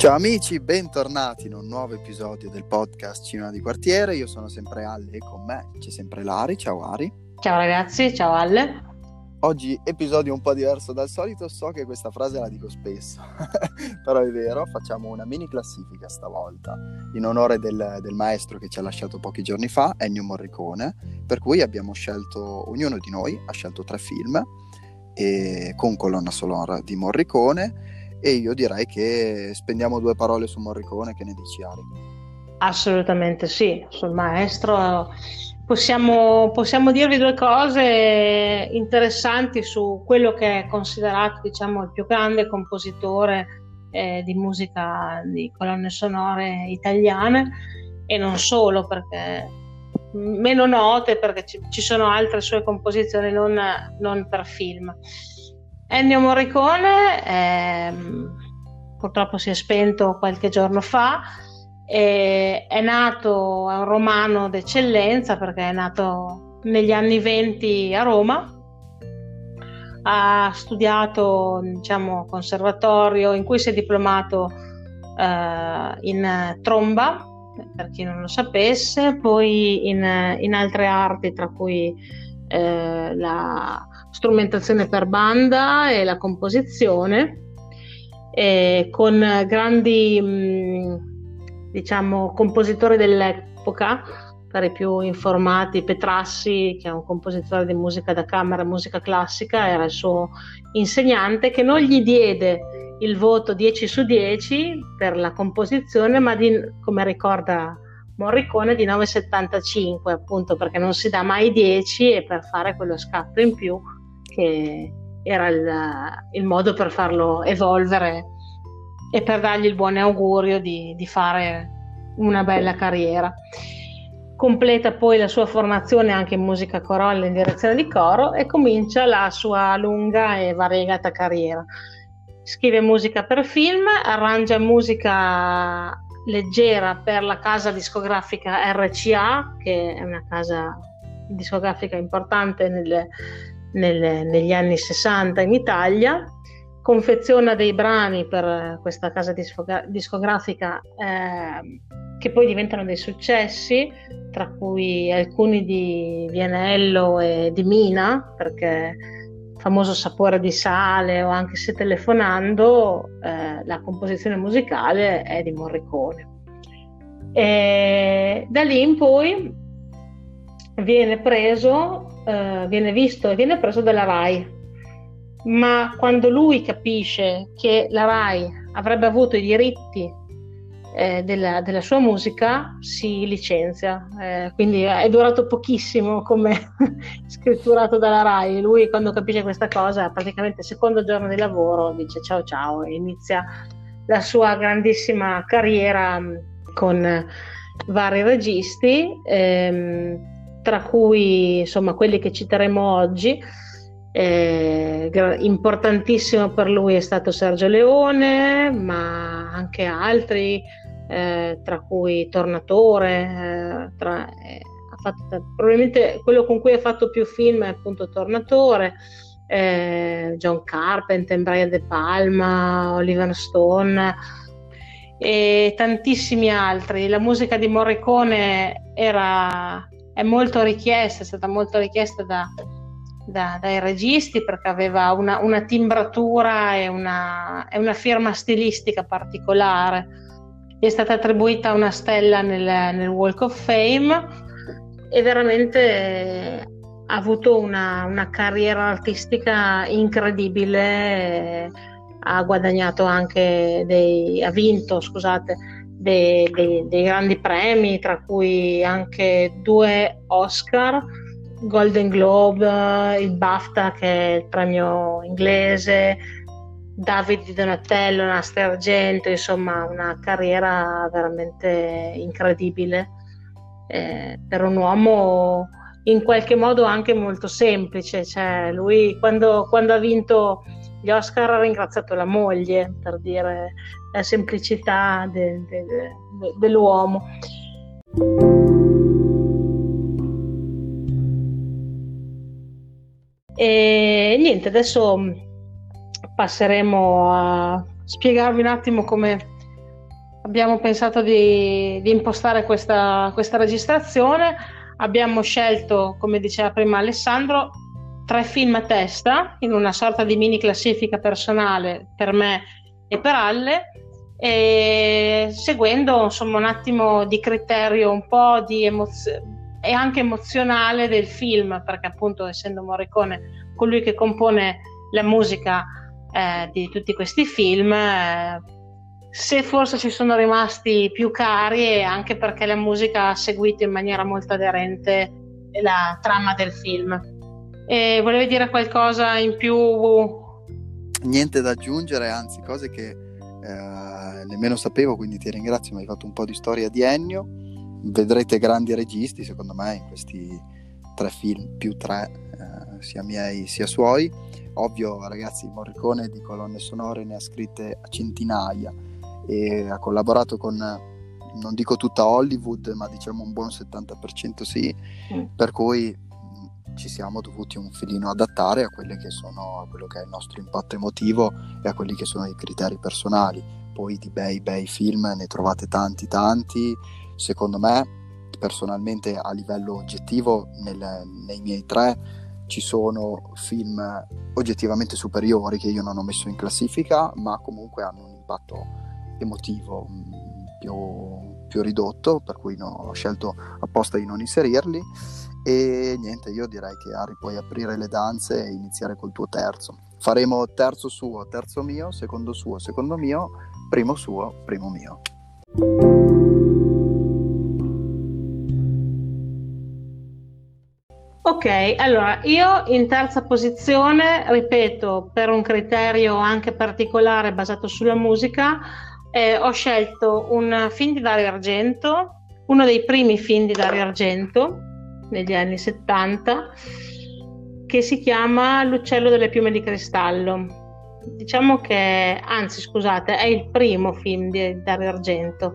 Ciao amici, bentornati in un nuovo episodio del podcast Cinema di Quartiere. Io sono sempre Alle e con me c'è sempre Lari. Ciao Ari. Ciao ragazzi, ciao Alle. Oggi episodio un po' diverso dal solito, so che questa frase la dico spesso, però è vero, facciamo una mini classifica stavolta in onore del, del, maestro che ci ha lasciato pochi giorni fa, Ennio Morricone, per cui abbiamo scelto, ognuno di noi ha scelto tre film e, con colonna sonora di Morricone e io direi che spendiamo due parole su Morricone, che ne dici Ari? Assolutamente sì, sul maestro possiamo, possiamo dirvi due cose interessanti su quello che è considerato diciamo, il più grande compositore eh, di musica di colonne sonore italiane e non solo perché meno note perché ci, ci sono altre sue composizioni non, non per film. Ennio Morricone ehm, purtroppo si è spento qualche giorno fa, è nato, è un romano d'eccellenza perché è nato negli anni 20 a Roma, ha studiato diciamo conservatorio in cui si è diplomato eh, in tromba per chi non lo sapesse poi in, in altre arti tra cui eh, la strumentazione per banda e la composizione, e con grandi mh, diciamo, compositori dell'epoca, per i più informati, Petrassi, che è un compositore di musica da camera, musica classica, era il suo insegnante, che non gli diede il voto 10 su 10 per la composizione, ma di, come ricorda Morricone di 9,75 appunto perché non si dà mai 10 e per fare quello scatto in più che era il, il modo per farlo evolvere e per dargli il buon augurio di, di fare una bella carriera. Completa poi la sua formazione anche in musica corolla in direzione di coro e comincia la sua lunga e variegata carriera. Scrive musica per film, arrangia musica leggera per la casa discografica RCA, che è una casa discografica importante nelle, nelle, negli anni 60 in Italia, confeziona dei brani per questa casa discografica eh, che poi diventano dei successi, tra cui alcuni di Vianello e di Mina, perché famoso sapore di sale o anche se telefonando, eh, la composizione musicale è di Morricone. E da lì in poi viene preso, eh, viene visto e viene preso dalla RAI. Ma quando lui capisce che la RAI avrebbe avuto i diritti eh, della, della, sua musica si licenzia, eh, quindi è durato pochissimo come scritturato dalla RAI. Lui quando capisce questa cosa, praticamente il secondo giorno di lavoro dice ciao ciao e inizia la sua grandissima carriera mm, con vari registi, ehm, tra cui insomma quelli che citeremo oggi. Eh, importantissimo per lui è stato Sergio Leone, ma anche altri eh, tra cui Tornatore, eh, tra, eh, fatto, probabilmente quello con cui ha fatto più film è appunto Tornatore, eh, John Carpenter, Brian De Palma, Oliver Stone e tantissimi altri. La musica di Morricone era, è molto richiesta, è stata molto richiesta da, da, dai registi perché aveva una, una timbratura e una, e una firma stilistica particolare. Gli è stata attribuita una stella nel, nel Walk of Fame e veramente ha avuto una, una, carriera artistica incredibile, ha guadagnato anche dei, ha vinto, scusate, dei, dei, dei grandi premi, tra cui anche due Oscar, Golden Globe, il BAFTA che è il premio inglese, David di Donatello, Nastri Argento, insomma una carriera veramente incredibile eh, per un uomo in qualche modo anche molto semplice, cioè lui quando, quando ha vinto gli Oscar ha ringraziato la moglie per dire la semplicità de, de, de, dell'uomo. E niente, adesso passeremo a spiegarvi un attimo come abbiamo pensato di, di impostare questa, questa registrazione. Abbiamo scelto, come diceva prima Alessandro, tre film a testa in una sorta di mini classifica personale per me e per Alle, e seguendo insomma un attimo di criterio un po' di emozione e anche emozionale del film, perché appunto essendo Morricone colui che compone la musica eh, di tutti questi film, eh, se forse ci sono rimasti più cari è anche perché la musica ha seguito in maniera molto aderente la trama del film. E volevi dire qualcosa in più? Niente da aggiungere, anzi cose che eh, nemmeno sapevo, quindi ti ringrazio, mi hai fatto un po' di storia di Ennio. Vedrete grandi registi, secondo me, in questi tre film, più tre, eh, sia miei sia suoi. Ovvio, ragazzi, Morricone di colonne sonore ne ha scritte a centinaia e ha collaborato con, non dico tutta Hollywood, ma diciamo un buon 70% sì, mm. per cui ci siamo dovuti un filino adattare a, sono, a quello che è il nostro impatto emotivo e a quelli che sono i criteri personali. Poi di bei bei film ne trovate tanti tanti, secondo me personalmente a livello oggettivo nel, nei miei tre ci sono film oggettivamente superiori che io non ho messo in classifica ma comunque hanno un impatto emotivo mm, più, più ridotto, per cui no, ho scelto apposta di non inserirli. E niente, io direi che Ari puoi aprire le danze e iniziare col tuo terzo. Faremo terzo suo, terzo mio, secondo suo, secondo mio, primo suo, primo mio. Ok, allora io in terza posizione, ripeto, per un criterio anche particolare basato sulla musica, eh, ho scelto un film di Dario Argento, uno dei primi film di Dario Argento negli anni 70, che si chiama L'uccello delle piume di cristallo. Diciamo che, anzi scusate, è il primo film di Dario Argento.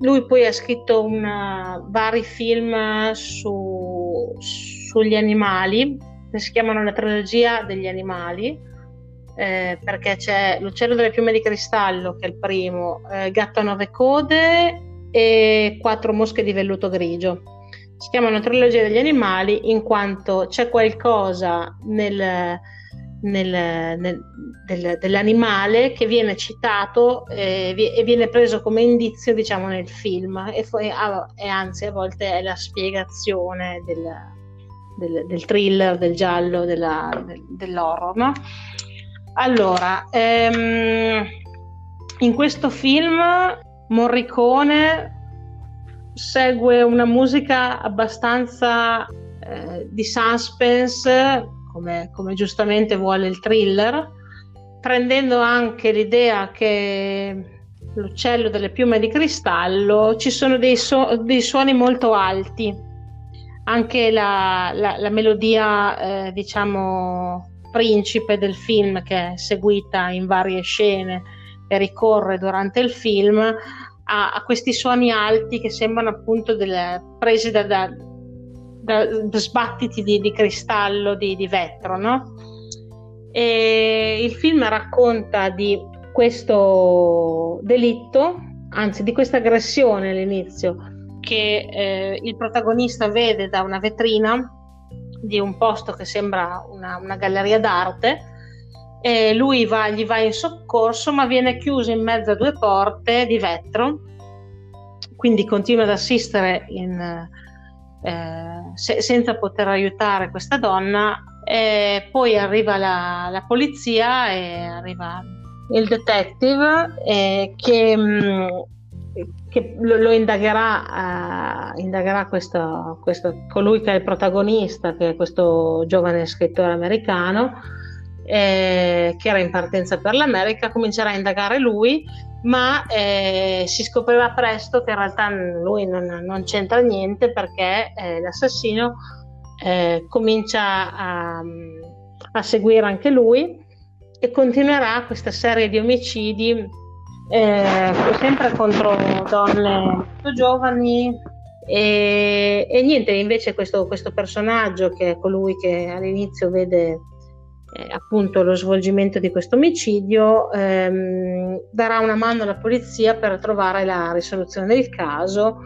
Lui poi ha scritto una, vari film su, sugli animali, che si chiamano la trilogia degli animali, eh, perché c'è l'uccello delle piume di cristallo, che è il primo, eh, gatto a nove code e quattro mosche di velluto grigio. Si chiamano trilogia degli animali in quanto c'è qualcosa nel, nel, nel, del, dell'animale che viene citato eh, e viene preso come indizio diciamo nel film e, poi, e anzi a volte è la spiegazione del, del, del thriller, del giallo, della, del, dell'horror. No? Allora, ehm, in questo film Morricone segue una musica abbastanza eh, di suspense, come, come, giustamente vuole il thriller, prendendo anche l'idea che l'uccello delle piume di cristallo ci sono dei, so- dei suoni molto alti, anche la, la, la melodia, eh, diciamo, principe del film che è seguita in varie scene e ricorre durante il film a, a questi suoni alti che sembrano appunto delle, presi da, da, da, sbattiti di, di cristallo, di, di vetro, no? E il film racconta di questo delitto, anzi di questa aggressione all'inizio, che eh, il protagonista vede da una vetrina di un posto che sembra una, una galleria d'arte. E lui va, gli va in soccorso, ma viene chiuso in mezzo a due porte di vetro, quindi continua ad assistere in, eh, se, senza poter aiutare questa donna. E poi arriva la, la polizia e arriva il detective eh, che mm, che lo, lo indagherà, uh, indagherà questo, questo, colui che è il protagonista, che è questo giovane scrittore americano, eh, che era in partenza per l'America, comincerà a indagare lui, ma eh, si scoprirà presto che in realtà lui non, non c'entra niente perché eh, l'assassino eh, comincia a, a seguire anche lui e continuerà questa serie di omicidi eh, sempre contro donne molto giovani. E, e niente, invece questo, questo, personaggio che è colui che all'inizio vede eh, appunto lo svolgimento di questo omicidio, ehm, darà una mano alla polizia per trovare la risoluzione del caso,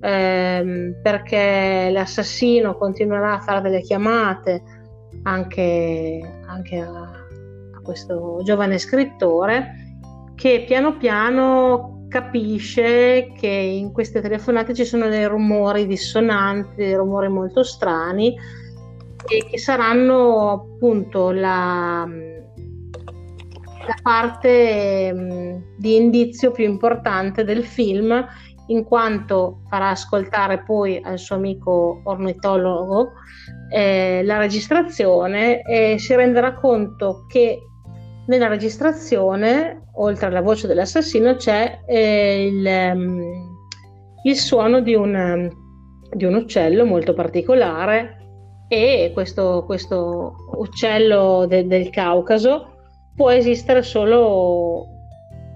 ehm, perché l'assassino continuerà a fare delle chiamate anche, anche a, a questo giovane scrittore che piano piano capisce che in queste telefonate ci sono dei rumori dissonanti, dei rumori molto strani e che saranno appunto la, la parte mh, di indizio più importante del film in quanto farà ascoltare poi al suo amico ornitologo eh, la registrazione e si renderà conto che nella registrazione, oltre alla voce dell'assassino, c'è eh, il, um, il, suono di un, di un, uccello molto particolare e questo, questo uccello de, del Caucaso può esistere solo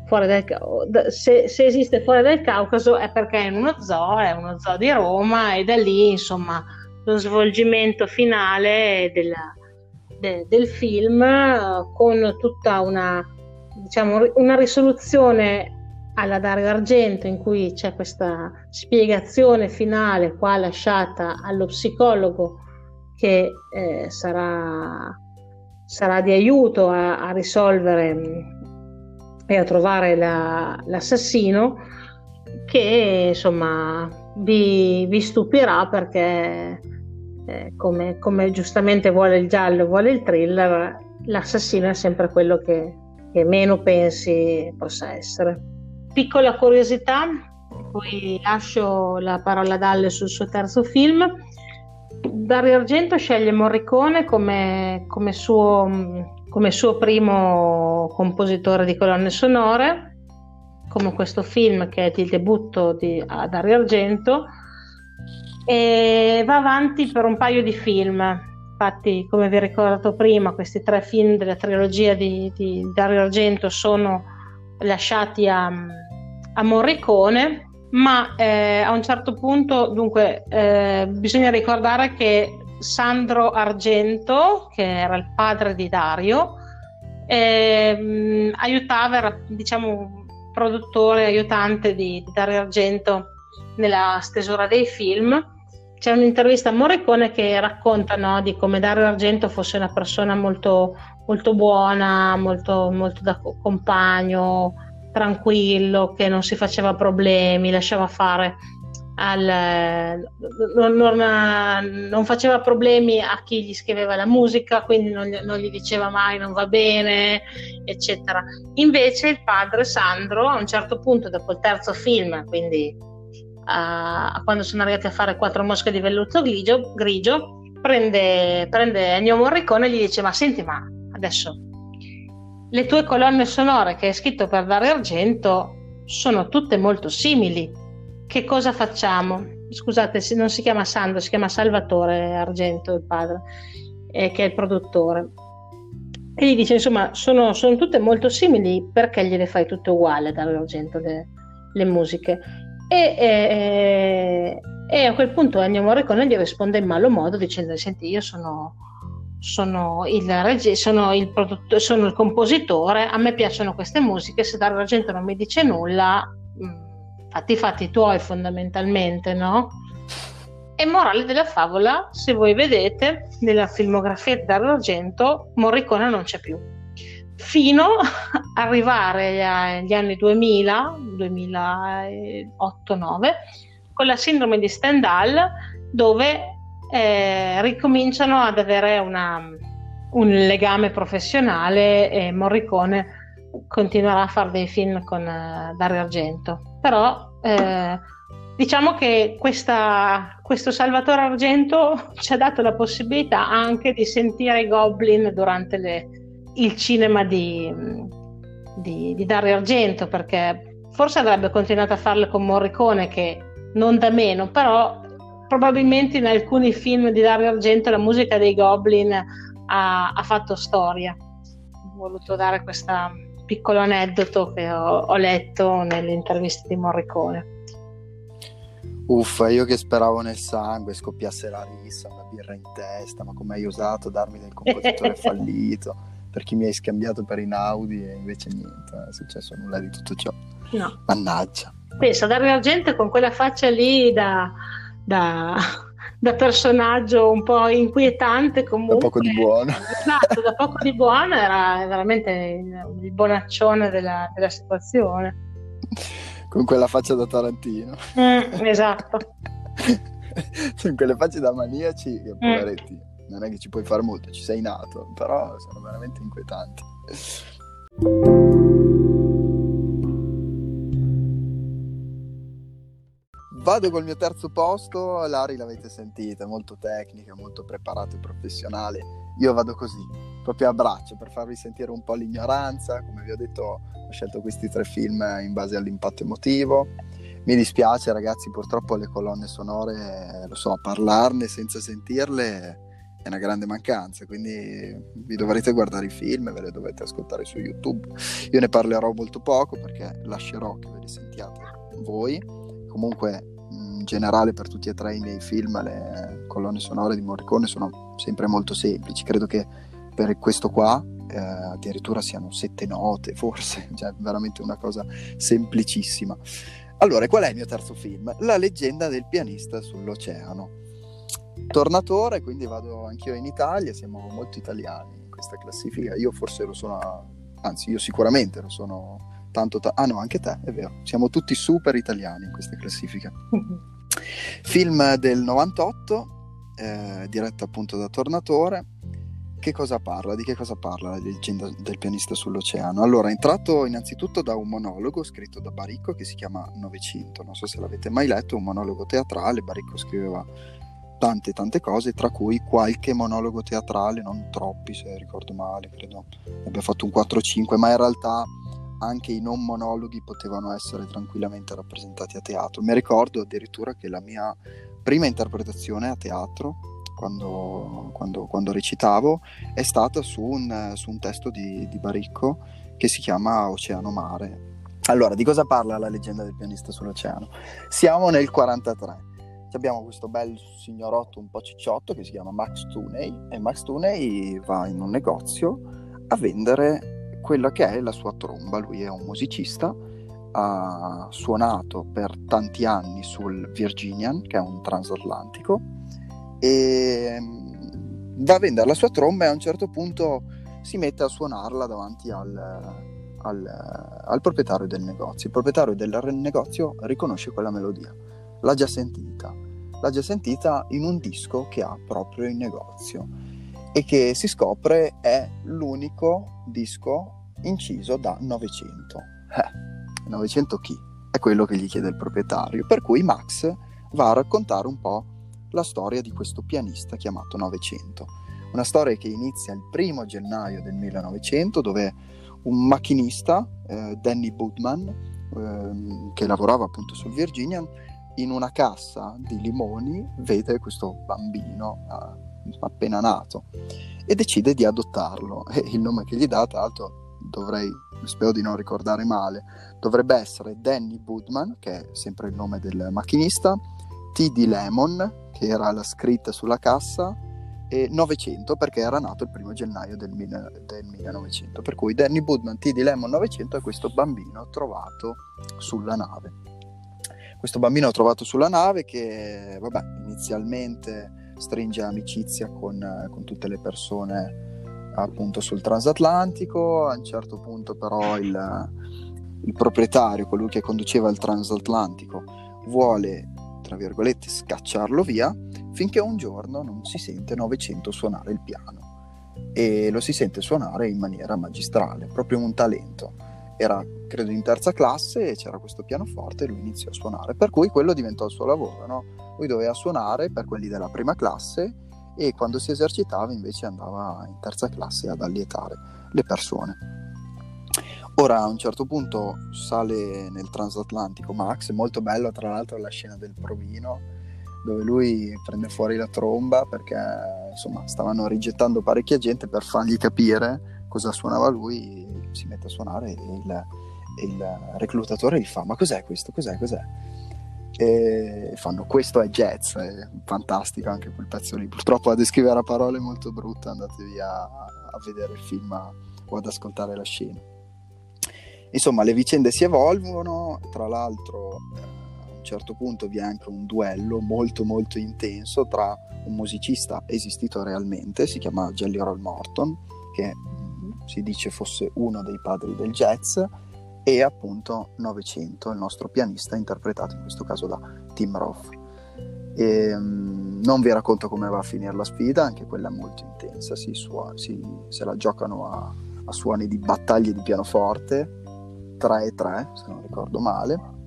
fuori dal se, se esiste fuori dal Caucaso è perché è in uno zoo, è uno zoo di Roma e da lì insomma lo svolgimento finale della, de, del film con tutta una, diciamo, una risoluzione alla Dario Argento in cui c'è questa spiegazione finale qua lasciata allo psicologo che eh, sarà, sarà, di aiuto a, a, risolvere e a trovare la, l'assassino che insomma vi, vi stupirà perché eh, come, come, giustamente vuole il giallo, vuole il thriller, l'assassino è sempre quello che, che meno pensi possa essere. Piccola curiosità, poi lascio la parola a Dalle sul suo terzo film. Dario Argento sceglie Morricone come, come, suo, come suo primo compositore di colonne sonore, come questo film che è il debutto di Dario Argento e va avanti per un paio di film. Infatti, come vi ho ricordato prima, questi tre film della trilogia di, di Dario Argento sono lasciati a, a Morricone, ma eh, a un certo punto, dunque, eh, bisogna ricordare che Sandro Argento, che era il padre di Dario, eh, aiutava, era diciamo produttore, aiutante di, di Dario Argento nella stesura dei film. C'è un'intervista a Morricone che racconta no, di come Dario Argento fosse una persona molto, molto buona, molto, molto da compagno, tranquillo, che non si faceva problemi, lasciava fare al, non, non, faceva problemi a chi gli scriveva la musica, quindi non, non, gli diceva mai non va bene, eccetera. Invece il padre Sandro, a un certo punto, dopo il terzo film, quindi a, quando sono arrivati a fare quattro mosche di velluto grigio, grigio prende, prende Ennio Morricone e gli dice ma senti ma adesso le tue colonne sonore che hai scritto per Dario Argento sono tutte molto simili che cosa facciamo? Scusate, non si chiama Sandro, si chiama Salvatore Argento, il padre, eh, che è il produttore. E gli dice, insomma, sono, sono, tutte molto simili, perché gliele fai tutte uguali Dario Argento le, le musiche? E, e, e, a quel punto Ennio Morricone gli risponde in malo modo dicendo senti io sono, sono, il, reg- sono, il sono, il compositore, a me piacciono queste musiche, se Dario Argento non mi dice nulla, mh, fatti i fatti tuoi fondamentalmente, no? E morale della favola, se voi vedete nella filmografia di Dario Argento, Morricone non c'è più fino ad arrivare agli anni 2000, 2008-2009, con la sindrome di Stendhal, dove eh, ricominciano ad avere una, un legame professionale e Morricone continuerà a fare dei film con uh, Dario Argento. Però eh, diciamo che questa, questo Salvatore Argento ci ha dato la possibilità anche di sentire i Goblin durante le, il cinema di, di, di Dario Argento perché forse avrebbe continuato a farle con Morricone che non da meno, però probabilmente in alcuni film di Dario Argento la musica dei Goblin ha, ha fatto storia. Ho voluto dare questo piccolo aneddoto che ho, ho letto nelle interviste di Morricone. Uffa, io che speravo nel sangue, scoppiasse la rissa, una birra in testa, ma come hai osato darmi del compositore fallito? Per chi mi hai scambiato per Inaudi e invece niente, non è successo nulla di tutto ciò. No. Mannaggia. Pensa, Dario Argento con quella faccia lì da, da, da personaggio un po' inquietante comunque. Da poco di buono. Esatto, da poco di buono era veramente il, bonaccione della, della situazione con quella faccia da Tarantino. Mm, esatto. Sono quelle facce da maniaci che mm. poveretti. Mm. Non è che ci puoi fare molto, ci sei nato, però sono veramente inquietanti. Vado col mio terzo posto, Lari l'avete sentita, molto tecnica, molto preparata e professionale. Io vado così, proprio a braccio, per farvi sentire un po' l'ignoranza. Come vi ho detto, ho scelto questi tre film in base all'impatto emotivo. Mi dispiace ragazzi, purtroppo le colonne sonore, lo so, parlarne senza sentirle è una grande mancanza, quindi vi dovrete guardare i film, ve le dovete ascoltare su YouTube. Io ne parlerò molto poco perché lascerò che ve le sentiate voi. Comunque, generale, per tutti e tre i miei film, le colonne sonore di Morricone sono sempre molto semplici. Credo che per questo qua eh, addirittura siano sette note, forse, cioè veramente una cosa semplicissima. Allora, qual è il mio terzo film? La leggenda del pianista sull'oceano. Tornatore, quindi vado anch'io in Italia, siamo molto italiani in questa classifica. Io forse lo sono, anzi io sicuramente lo sono tanto, ta- ah no, anche te, è vero, siamo tutti super italiani in questa classifica. Film del 98, eh, diretto appunto da Tornatore, che cosa parla? Di che cosa parla la leggenda del pianista sull'oceano? Allora, è entrato innanzitutto da un monologo scritto da Baricco che si chiama Novecento. Non so se l'avete mai letto, un monologo teatrale. Baricco scriveva tante tante cose, tra cui qualche monologo teatrale, non troppi se ricordo male, credo abbia fatto un 4-5, ma in realtà anche i non monologhi potevano essere tranquillamente rappresentati a teatro. Mi ricordo addirittura che la mia prima interpretazione a teatro quando, quando, quando recitavo è stata su un, su un testo di, di, Baricco che si chiama Oceano Mare. Allora, di cosa parla la leggenda del pianista sull'oceano? Siamo nel 43. Abbiamo questo bel signorotto un po' cicciotto che si chiama Max Tooney e Max Tooney va in un negozio a vendere quella che è la sua tromba. Lui è un musicista, ha suonato per tanti anni sul Virginian, che è un transatlantico, e va a vendere la sua tromba e a un certo punto si mette a suonarla davanti al, al, al, proprietario del negozio. Il proprietario del negozio riconosce quella melodia, l'ha già sentita, l'ha già sentita in un disco che ha proprio in negozio e che si scopre è l'unico disco inciso da 900. Eh, 900 chi? È quello che gli chiede il proprietario, per cui Max va a raccontare un po' la storia di questo pianista chiamato Novecento. Una storia che inizia il primo gennaio del 1900 dove un macchinista, eh, Danny Budman, eh, che lavorava appunto sul Virginian, in una cassa di limoni vede questo bambino eh, appena nato e decide di adottarlo. E il nome che gli dà, tra l'altro, dovrei, spero di non ricordare male, dovrebbe essere Danny Budman, che è sempre il nome del macchinista, T.D. Lemon, che era la scritta sulla cassa, e 900 perché era nato il primo gennaio del, del 1900. Per cui Danny Budman T.D. Lemon 900 è questo bambino trovato sulla nave. Questo bambino trovato sulla nave che, vabbè, inizialmente stringe amicizia con, con tutte le persone appunto sul transatlantico, a un certo punto però il, il proprietario, colui che conduceva il transatlantico, vuole tra virgolette, scacciarlo via, finché un giorno non si sente Novecento suonare il piano. E lo si sente suonare in maniera magistrale, proprio un talento. Era, credo, in terza classe e c'era questo pianoforte e lui iniziò a suonare, per cui quello diventò il suo lavoro. No? Lui doveva suonare per quelli della prima classe e quando si esercitava invece andava in terza classe ad allietare le persone. Ora a un certo punto sale nel transatlantico Max, molto bello tra l'altro la scena del provino dove lui prende fuori la tromba perché insomma stavano rigettando parecchia gente per fargli capire cosa suonava lui, si mette a suonare e il, il reclutatore gli fa ma cos'è questo, cos'è, cos'è? e fanno questo è jazz, è fantastico anche quel pezzo lì. Purtroppo a descrivere a parole è molto brutto, andatevi a, a vedere il film o ad ascoltare la scena. Insomma, le vicende si evolvono, tra l'altro eh, a un certo punto vi è anche un duello molto molto intenso tra un musicista esistito realmente, si chiama Jelly Roll Morton, che si dice fosse uno dei padri del jazz, e appunto 900, il nostro pianista interpretato in questo caso da Tim Roth. E, um, non vi racconto come va a finire la sfida, anche quella è molto intensa, si, su- si se la giocano a, a, suoni di battaglie di pianoforte, 3 e 3 se non ricordo male.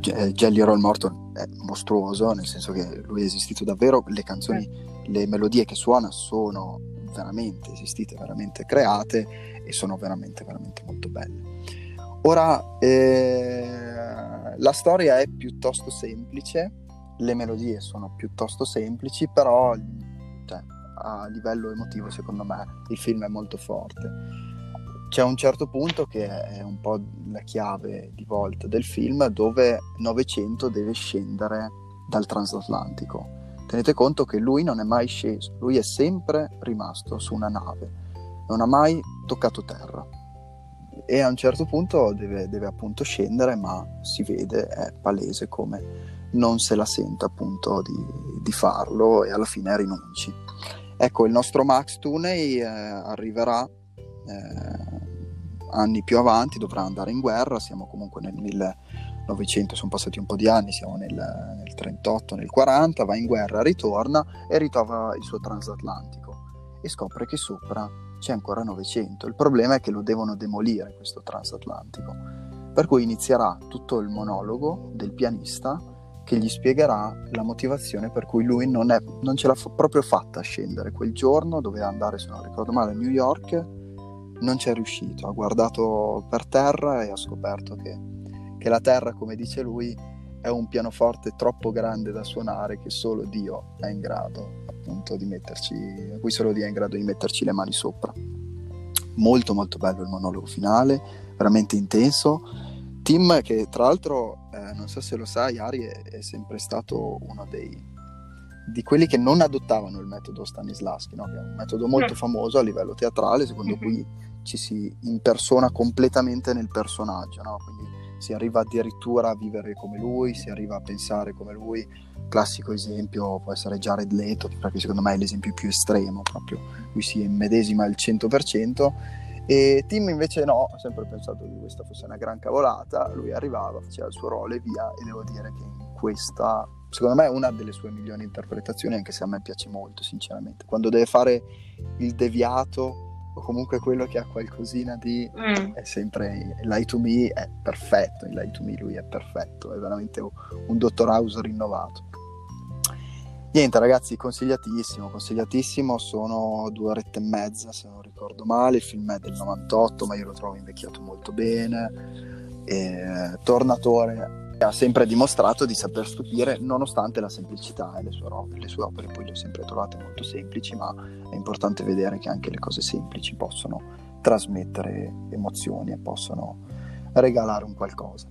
Jelly Roll Morton è mostruoso, nel senso che lui è esistito davvero, le canzoni, le melodie che suona sono veramente esistite, veramente create e sono veramente, veramente molto belle. Ora, eh, la storia è piuttosto semplice, le melodie sono piuttosto semplici, però cioè, a livello emotivo secondo me il film è molto forte. C'è un certo punto che è un po' la chiave di volta del film dove Novecento deve scendere dal transatlantico Tenete conto che lui non è mai sceso, lui è sempre rimasto su una nave, non ha mai toccato terra. E a un certo punto deve, deve appunto scendere, ma si vede, è palese come non se la senta appunto di, di farlo e alla fine rinunci. Ecco, il nostro Max Tuney eh, arriverà eh, anni più avanti, dovrà andare in guerra, siamo comunque nel 1900, sono passati un po' di anni, siamo nel, nel 38, nel 40, va in guerra, ritorna e ritrova il suo transatlantico e scopre che sopra c'è ancora 900. Il problema è che lo devono demolire questo transatlantico. Per cui inizierà tutto il monologo del pianista che gli spiegherà la motivazione per cui lui non, è, non ce l'ha f- proprio fatta a scendere quel giorno, doveva andare, se non ricordo male, a New York, non ci è riuscito, ha guardato per terra e ha scoperto che che la terra, come dice lui, è un pianoforte troppo grande da suonare che solo Dio è in grado appunto di metterci, a cui solo Dio è in grado di metterci le mani sopra. Molto molto bello il monologo finale, veramente intenso. Tim che tra l'altro, eh, non so se lo sai, Ari è, è sempre stato uno dei, di quelli che non adottavano il metodo Stanislaschi, no? che è un metodo molto mm. famoso a livello teatrale, secondo mm-hmm. cui ci si impersona completamente nel personaggio, no? quindi si arriva addirittura a vivere come lui, si arriva a pensare come lui. Classico esempio può essere Jared Leto, perché secondo me è l'esempio più estremo, proprio lui si immedesima al 100%. E Tim invece no, ha sempre pensato che questa fosse una gran cavolata, lui arrivava, faceva il suo ruolo e via, e devo dire che in questa, secondo me è una delle sue migliori interpretazioni, anche se a me piace molto, sinceramente. Quando deve fare il deviato o comunque quello che ha qualcosina di mm. è sempre Light to Me è perfetto in Light to Me lui è perfetto è veramente un, un Dottor House rinnovato niente ragazzi consigliatissimo consigliatissimo sono due orette e mezza se non ricordo male il film è del 98 ma io lo trovo invecchiato molto bene e, tornatore ha sempre dimostrato di saper stupire nonostante la semplicità e le sue, le sue opere. Poi le ho sempre trovate molto semplici ma è importante vedere che anche le cose semplici possono trasmettere emozioni e possono regalare un qualcosa.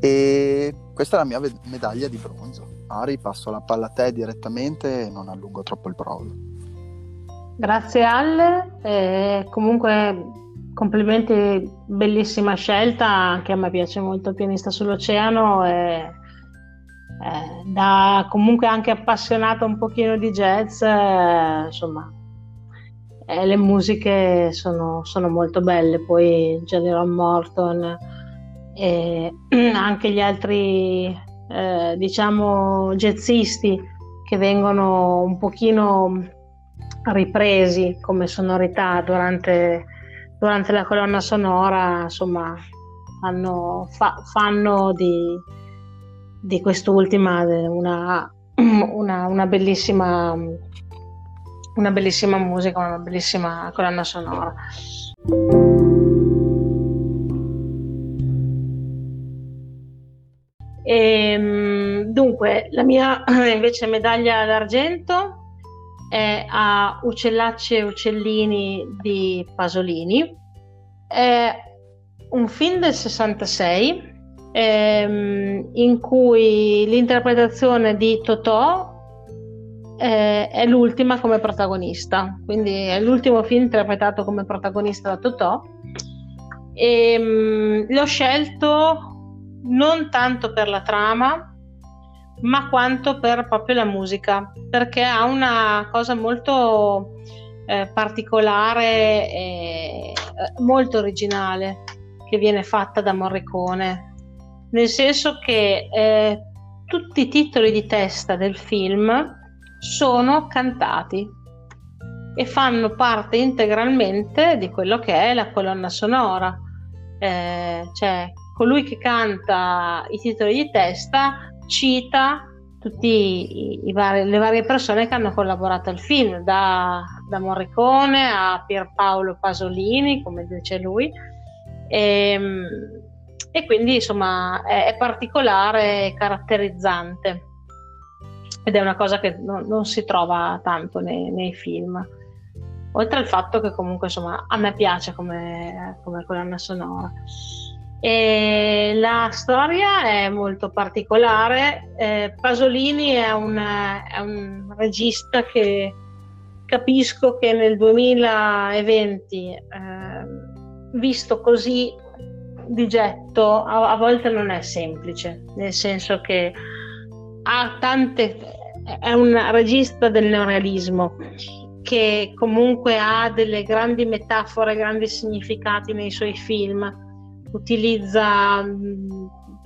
E questa è la mia medaglia di bronzo. Ari passo la palla a te direttamente e non allungo troppo il prolo. Grazie Alle e comunque Complimenti, bellissima scelta, anche a me piace molto pianista sull'oceano e eh, da comunque anche appassionata un pochino di jazz, eh, insomma, eh, le musiche sono, sono, molto belle, poi General Morton e anche gli altri, eh, diciamo, jazzisti che vengono un pochino ripresi come sonorità durante durante la colonna sonora, insomma, fanno, fa, fanno di, di quest'ultima una, una, una, bellissima, una bellissima musica, una bellissima colonna sonora. E, ehm, dunque, la mia invece medaglia d'argento è a Uccellacci e Uccellini di Pasolini. È un film del 66 ehm, in cui l'interpretazione di Totò eh, è l'ultima come protagonista, quindi è l'ultimo film interpretato come protagonista da Totò. E, ehm, l'ho scelto non tanto per la trama, ma quanto per proprio la musica, perché ha una cosa molto eh, particolare e eh, molto originale che viene fatta da Morricone, nel senso che eh, tutti i titoli di testa del film sono cantati e fanno parte integralmente di quello che è la colonna sonora. Eh, cioè, colui che canta i titoli di testa cita tutte le varie persone che hanno collaborato al film, da, da Morricone a Pierpaolo Pasolini, come dice lui, e, ehm, e quindi insomma è, è particolare e caratterizzante ed è una cosa che non, non si trova tanto nei, nei, film. Oltre al fatto che comunque insomma a me piace come, come colonna sonora. E la storia è molto particolare. Eh, Pasolini è un, è un, regista che capisco che nel 2020, eh, visto così di getto, a, a, volte non è semplice, nel senso che ha tante, è un regista del neorealismo che comunque ha delle grandi metafore, grandi significati nei suoi film utilizza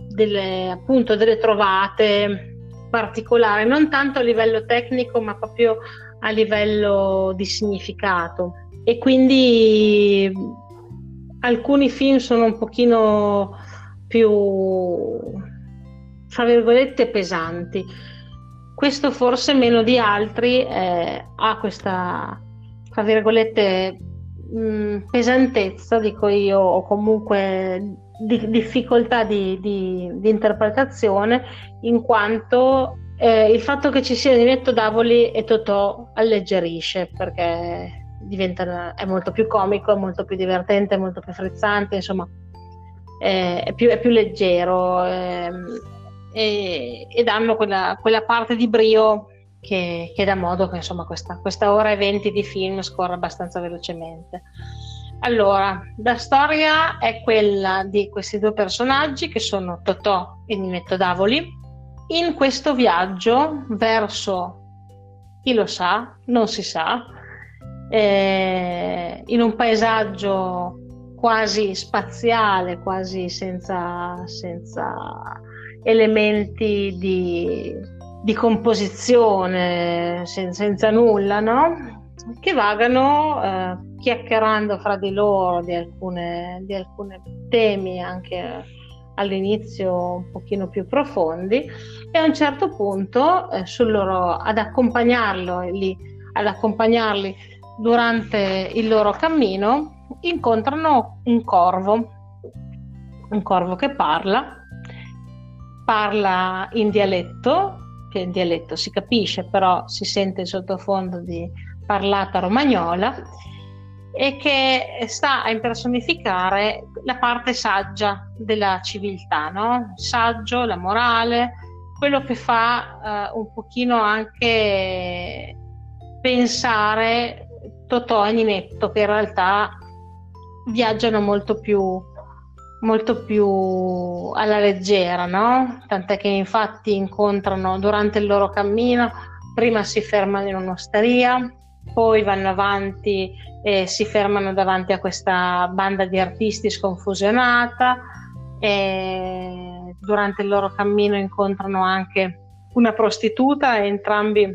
delle, appunto delle trovate particolari, non tanto a livello tecnico, ma proprio a livello di significato. E quindi alcuni film sono un pochino più, fra virgolette, pesanti. Questo forse meno di altri eh, ha questa, fra virgolette, mh, mm, pesantezza, dico io, o comunque di, difficoltà di, di, di, interpretazione, in quanto eh, il fatto che ci sia Ninetto Davoli e Totò alleggerisce, perché diventa, è molto più comico, è molto più divertente, è molto più frizzante, insomma, è, è, più, è più, leggero eh, e, e, danno quella, quella parte di brio che, che dà modo che insomma questa, questa ora e venti di film scorra abbastanza velocemente. Allora, la storia è quella di questi due personaggi che sono Totò e Ninetto Davoli in questo viaggio verso chi lo sa, non si sa, eh, in un paesaggio quasi spaziale, quasi senza, senza elementi di, di composizione sen- senza nulla, no? che vagano eh, chiacchierando fra di loro di alcune, di alcuni temi anche all'inizio un pochino più profondi e a un certo punto eh, loro, ad, accompagnarli, ad accompagnarli durante il loro cammino incontrano un corvo, un corvo che parla, parla in dialetto in dialetto si capisce, però si sente il sottofondo di parlata romagnola e che sta a impersonificare la parte saggia della civiltà, no? Il saggio, la morale, quello che fa uh, un pochino anche pensare Totò e Ninetto che in realtà viaggiano molto più molto più alla leggera, no? Tant'è che infatti incontrano durante il loro cammino, prima si fermano in un'osteria, poi vanno avanti e si fermano davanti a questa banda di artisti sconfusionata e durante il loro cammino incontrano anche una prostituta e entrambi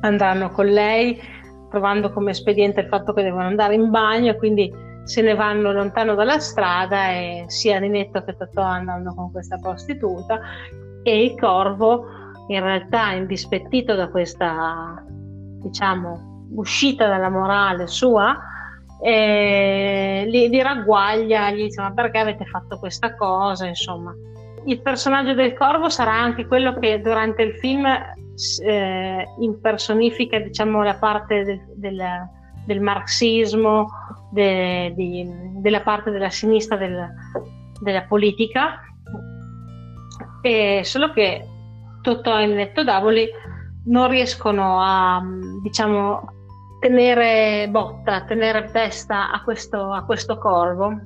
andranno con lei trovando come espediente il fatto che devono andare in bagno quindi se ne vanno lontano dalla strada e sia Ninetto che Totò andando con questa prostituta e il corvo in realtà indispettito da questa diciamo uscita dalla morale sua eh, li, li, ragguaglia gli dice ma perché avete fatto questa cosa? Insomma il personaggio del corvo sarà anche quello che durante il film eh, impersonifica diciamo la parte del, del, del marxismo de, di, della parte della sinistra del, della politica. E solo che Totò e Netto Davoli non riescono a, diciamo, tenere botta, tenere testa a questo, a questo corvo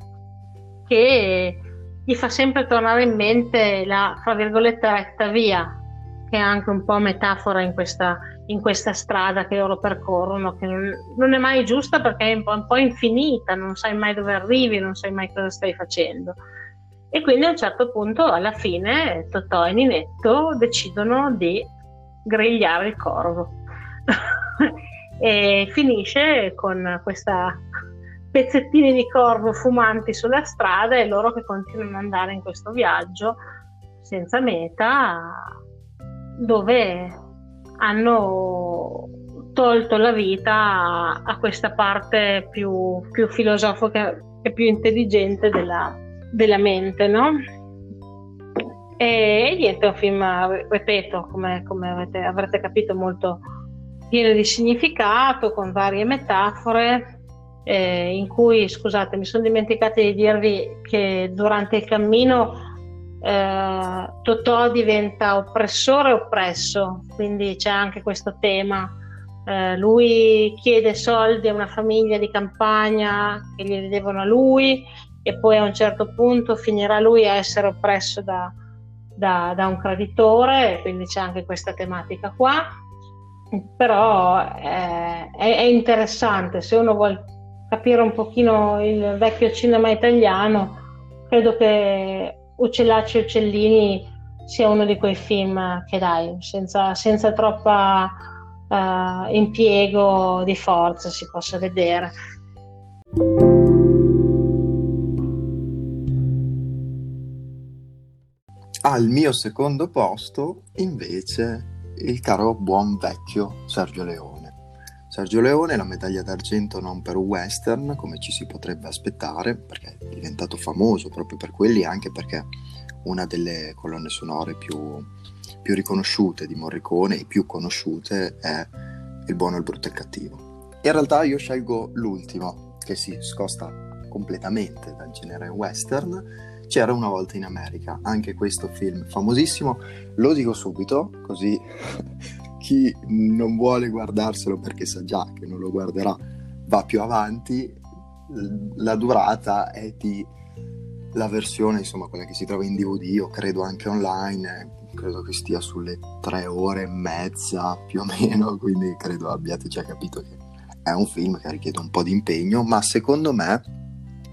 che gli fa sempre tornare in mente la, fra virgolette, retta via, che è anche un po' metafora in questa, in questa strada che loro percorrono, che non, è mai giusta perché è un po', un po', infinita, non sai mai dove arrivi, non sai mai cosa stai facendo. E quindi a un certo punto, alla fine, Totò e Ninetto decidono di grigliare il corvo. e finisce con questa pezzettini di corvo fumanti sulla strada e loro che continuano ad andare in questo viaggio senza meta dove hanno tolto la vita a, questa parte più, più, filosofica e più intelligente della, della mente, no? E, niente, è un film, ripeto, come, come avete, avrete capito, molto pieno di significato, con varie metafore, eh, in cui, scusate, mi sono dimenticata di dirvi che durante il cammino eh, Totò diventa oppressore e oppresso, quindi c'è anche questo tema. Eh, lui chiede soldi a una famiglia di campagna che gli devono a lui e poi a un certo punto finirà lui a essere oppresso da, da, da un creditore, quindi c'è anche questa tematica qua. Però eh, è, è interessante, se uno vuole capire un pochino il vecchio cinema italiano, credo che Uccellacci e Uccellini sia uno di quei film che dai, senza, senza troppa uh, impiego di forza si possa vedere. Al mio secondo posto, invece, il caro buon vecchio Sergio Leone. Sergio Leone la medaglia d'argento non per un western, come ci si potrebbe aspettare, perché è diventato famoso proprio per quelli, anche perché una delle colonne sonore più, più riconosciute di Morricone e più conosciute è Il buono, il brutto e il cattivo. In realtà io scelgo l'ultimo, che si scosta completamente dal genere western, c'era una volta in America, anche questo film famosissimo, lo dico subito, così chi non vuole guardarselo perché sa già che non lo guarderà va più avanti, la durata è di la versione, insomma, quella che si trova in DVD o credo anche online, credo che stia sulle tre ore e mezza più o meno, quindi credo abbiate già capito che è un film che richiede un po' di impegno, ma secondo me,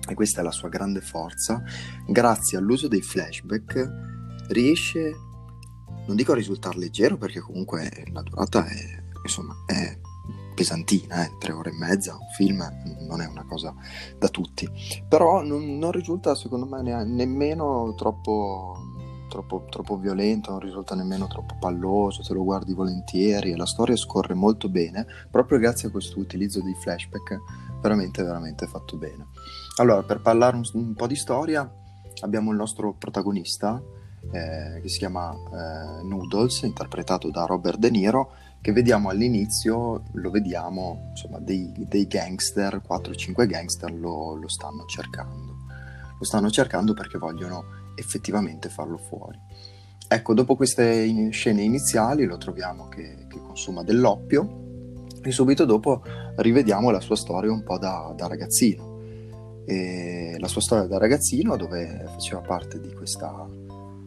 e questa è la sua grande forza, grazie all'uso dei flashback riesce non dico risultare leggero perché comunque la durata è, insomma, è pesantina, eh? tre ore e mezza, un film non è una cosa da tutti, però non, non risulta secondo me ne- nemmeno troppo, troppo, troppo violento, non risulta nemmeno troppo palloso, te lo guardi volentieri e la storia scorre molto bene, proprio grazie a questo utilizzo di flashback, veramente veramente fatto bene. Allora, per parlare un, un po' di storia, abbiamo il nostro protagonista, eh, che si chiama eh, Noodles, interpretato da Robert De Niro, che vediamo all'inizio, lo vediamo, insomma, dei, dei gangster, 4-5 gangster lo, lo, stanno cercando. Lo stanno cercando perché vogliono effettivamente farlo fuori. Ecco, dopo queste in- scene iniziali lo troviamo che, che, consuma dell'oppio e subito dopo rivediamo la sua storia un po' da, da ragazzino. E la sua storia da ragazzino dove faceva parte di questa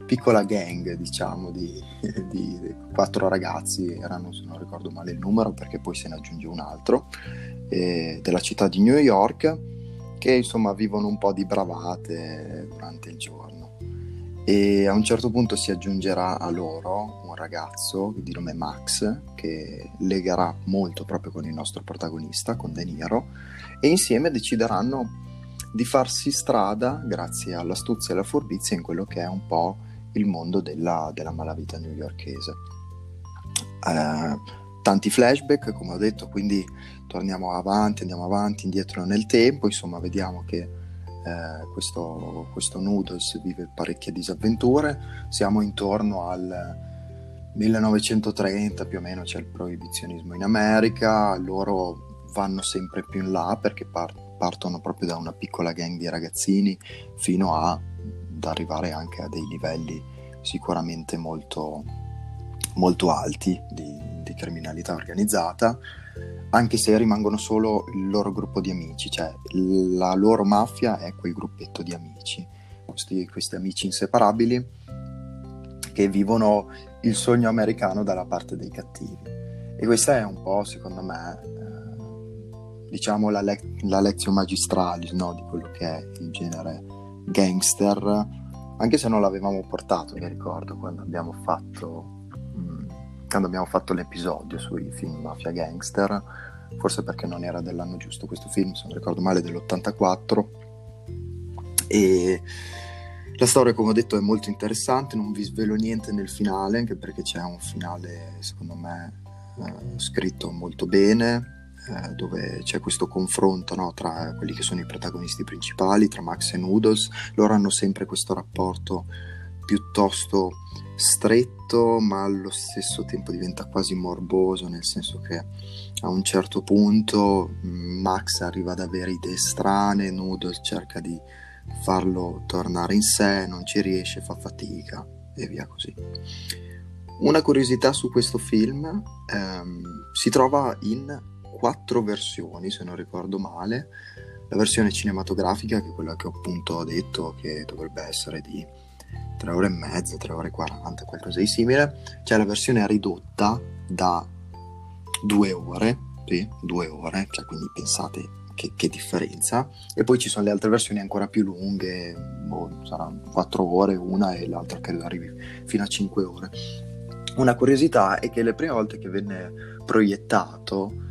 piccola gang, diciamo, di, di, di, quattro ragazzi, erano, se non ricordo male il numero, perché poi se ne aggiunge un altro, eh, della città di New York, che insomma vivono un po' di bravate durante il giorno. E a un certo punto si aggiungerà a loro un ragazzo di nome Max, che legherà molto proprio con il nostro protagonista, con De Niro, e insieme decideranno di farsi strada grazie all'astuzia e alla furbizia in quello che è un po' il mondo della, della malavita newyorkese. Eh, tanti flashback, come ho detto, quindi torniamo avanti, andiamo avanti, indietro nel tempo, insomma vediamo che eh, questo, questo Noodles vive parecchie disavventure, siamo intorno al 1930 più o meno c'è il proibizionismo in America, loro vanno sempre più in là perché par- partono proprio da una piccola gang di ragazzini fino a, ad arrivare anche a dei livelli sicuramente molto, molto alti di, di criminalità organizzata, anche se rimangono solo il loro gruppo di amici, cioè la loro mafia è quel gruppetto di amici, questi, questi amici inseparabili che vivono il sogno americano dalla parte dei cattivi. E questa è un po', secondo me, eh, diciamo la, le- la lezione magistrale no? di quello che è il genere gangster, anche se non l'avevamo portato, mi ricordo, quando abbiamo fatto quando abbiamo fatto l'episodio sui film mafia gangster, forse perché non era dell'anno giusto questo film, se non ricordo male, dell'84. E la storia, come ho detto, è molto interessante, non vi svelo niente nel finale, anche perché c'è un finale, secondo me, eh, scritto molto bene, eh, dove c'è questo confronto no, tra quelli che sono i protagonisti principali, tra Max e Noodles. Loro hanno sempre questo rapporto piuttosto stretto ma allo stesso tempo diventa quasi morboso nel senso che a un certo punto mm, Max arriva ad avere idee strane, Noodles cerca di farlo tornare in sé, non ci riesce, fa fatica e via così. Una curiosità su questo film ehm, si trova in quattro versioni se non ricordo male, la versione cinematografica che è quella che ho appunto detto che dovrebbe essere di 3 ore e mezza, 3 ore e 40, qualcosa di simile. C'è la versione ridotta da 2 ore, sì, 2 ore, cioè quindi pensate che, che, differenza. E poi ci sono le altre versioni ancora più lunghe, boh, saranno 4 ore una e l'altra credo arrivi fino a 5 ore. Una curiosità è che le prime volte che venne proiettato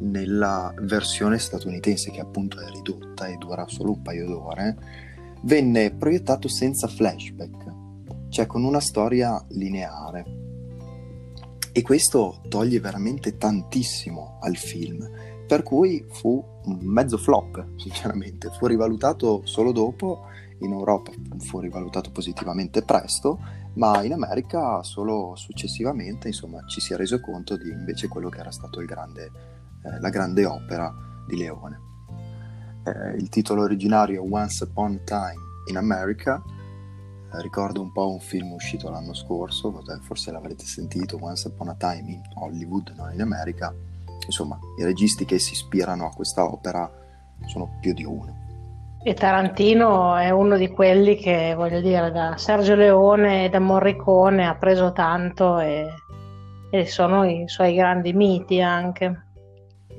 nella versione statunitense, che appunto è ridotta e dura solo un paio d'ore, venne proiettato senza flashback, cioè con una storia lineare. E questo toglie veramente tantissimo al film, per cui fu un mezzo flop, sinceramente. Fu rivalutato solo dopo, in Europa fu rivalutato positivamente presto, ma in America solo successivamente, insomma, ci si è reso conto di invece quello che era stato grande, eh, la grande opera di Leone eh, il titolo originario Once Upon a Time in America, eh, ricordo un po' un film uscito l'anno scorso, forse l'avrete sentito, Once Upon a Time in Hollywood, non in America. Insomma, i registi che si ispirano a questa opera sono più di uno. E Tarantino è uno di quelli che, voglio dire, da Sergio Leone e da Morricone ha preso tanto e, e sono i suoi grandi miti anche.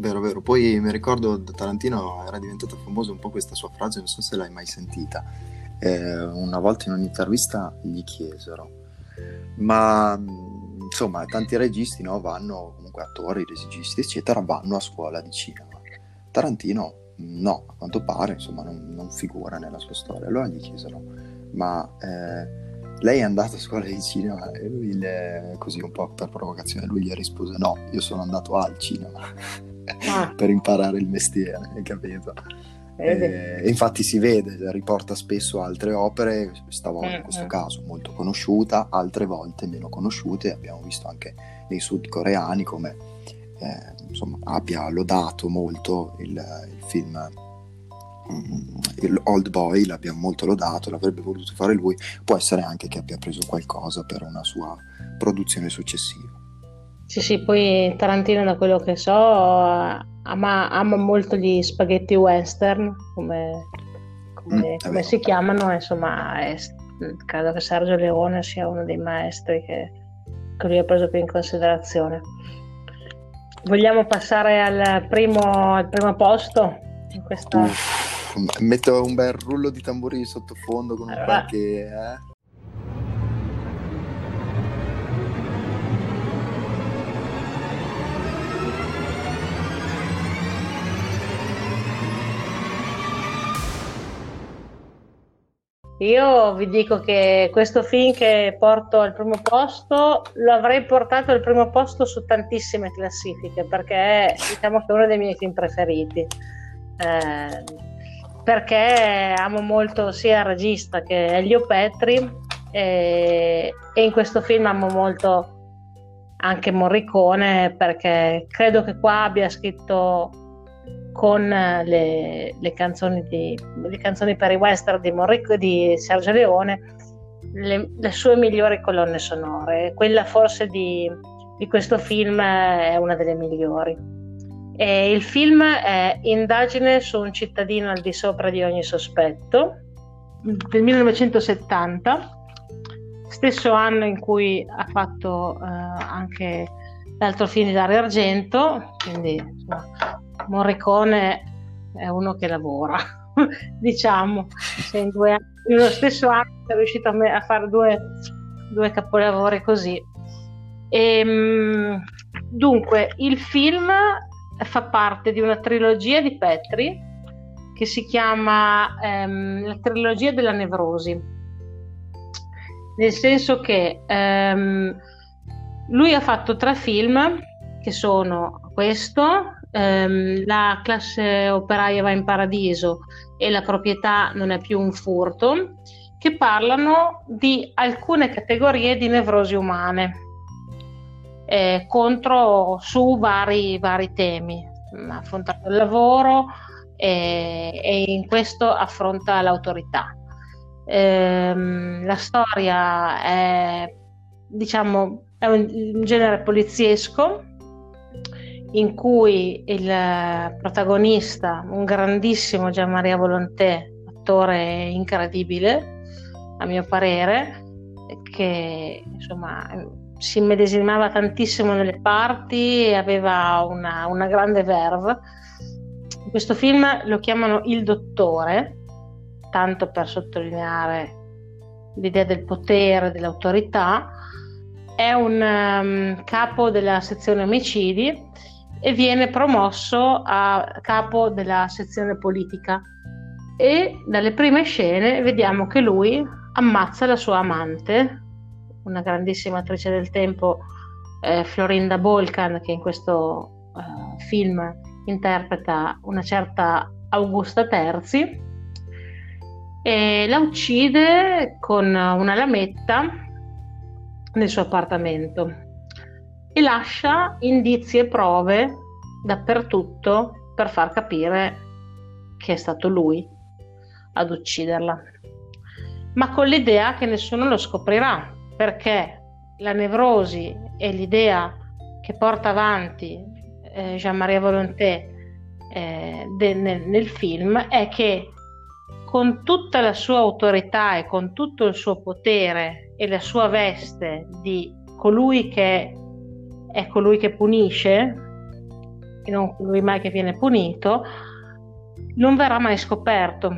Vero, vero. Poi mi ricordo da Tarantino era diventata famosa un po' questa sua frase, non so se l'hai mai sentita. Eh, una volta in un'intervista gli chiesero, ma insomma, tanti registi no, vanno, comunque attori, registi, eccetera, vanno a scuola di cinema. Tarantino no, a quanto pare, insomma, non, non figura nella sua storia. Allora gli chiesero, ma eh, lei è andata a scuola di cinema? E lui, le, così un po' per provocazione, lui gli rispose, no, io sono andato al cinema ah. per imparare il mestiere, hai capito? E, infatti si vede, riporta spesso altre opere, stavolta in questo caso molto conosciuta, altre volte meno conosciute, abbiamo visto anche nei sudcoreani come eh, insomma, abbia lodato molto il, il film mm, il Old Boy l'abbiamo molto lodato, l'avrebbe voluto fare lui, può essere anche che abbia preso qualcosa per una sua produzione successiva. Sì, sì, poi Tarantino, da quello che so, ama, ama molto gli spaghetti western, come, come, mm, come si chiamano, insomma, è, credo che Sergio Leone sia uno dei maestri che, che lui ha preso più in considerazione. Vogliamo passare al primo, al primo posto? In questa... Uff, metto un bel rullo di tamburi sottofondo con allora, un qualche... Eh? Io vi dico che questo film che porto al primo posto lo avrei portato al primo posto su tantissime classifiche perché diciamo che è uno dei miei film preferiti. Eh, perché amo molto sia il regista che Elio Petri e, e in questo film amo molto anche Morricone perché credo che qua abbia scritto con eh, le, le, canzoni, di, le canzoni per i western di, Morrico, di Sergio Leone le, le, sue migliori colonne sonore. Quella forse di, di questo film è una delle migliori. E il film è Indagine su un cittadino al di sopra di ogni sospetto del 1970, stesso anno in cui ha fatto eh, anche l'altro film di Dario Argento, quindi insomma, Morricone è uno che lavora, diciamo, se in, due, in lo stesso anno è riuscito a, me, a fare due, due, capolavori così. E, ehm, dunque, il film fa parte di una trilogia di Petri che si chiama ehm, La trilogia della nevrosi, nel senso che ehm, lui ha fatto tre film che sono questo, ehm, La classe operaia va in paradiso e La proprietà non è più un furto, che parlano di alcune categorie di nevrosi umane eh, contro su vari, vari temi, affrontato il lavoro, e, e in questo affronta l'autorità. Ehm, la storia è, diciamo, è un genere poliziesco in cui il protagonista, un grandissimo Gian Maria Volonté, attore incredibile, a mio parere, che insomma si immedesimava tantissimo nelle parti e aveva una, una grande verve questo film lo chiamano Il Dottore, tanto per sottolineare l'idea del potere, dell'autorità. È un um, capo della sezione omicidi e viene promosso a capo della sezione politica. E dalle prime scene vediamo che lui ammazza la sua amante, una grandissima attrice del tempo, eh, Florinda Bolkan, che in questo uh, film interpreta una certa Augusta Terzi e la uccide con una lametta nel suo appartamento e lascia indizi e prove dappertutto per far capire che è stato lui ad ucciderla, ma con l'idea che nessuno lo scoprirà perché la nevrosi e l'idea che porta avanti eh, Jean-Marie Volonté eh, de, nel, nel film è che con tutta la sua autorità e con tutto il suo potere e la sua veste di colui che è colui che punisce e non colui mai che viene punito, non verrà mai scoperto.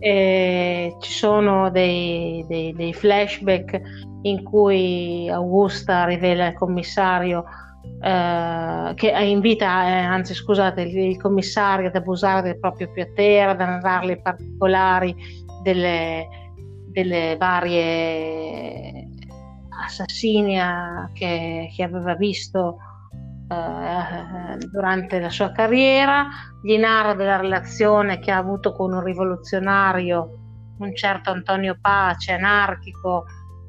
E ci sono dei, dei, dei flashback in cui Augusta rivela al commissario eh, che invita, eh, anzi scusate, il, commissario ad abusare del proprio potere, ad narrare i particolari delle, delle varie assassini che, che aveva visto eh, durante la sua carriera, gli narra della relazione che ha avuto con un rivoluzionario, un certo Antonio Pace, anarchico,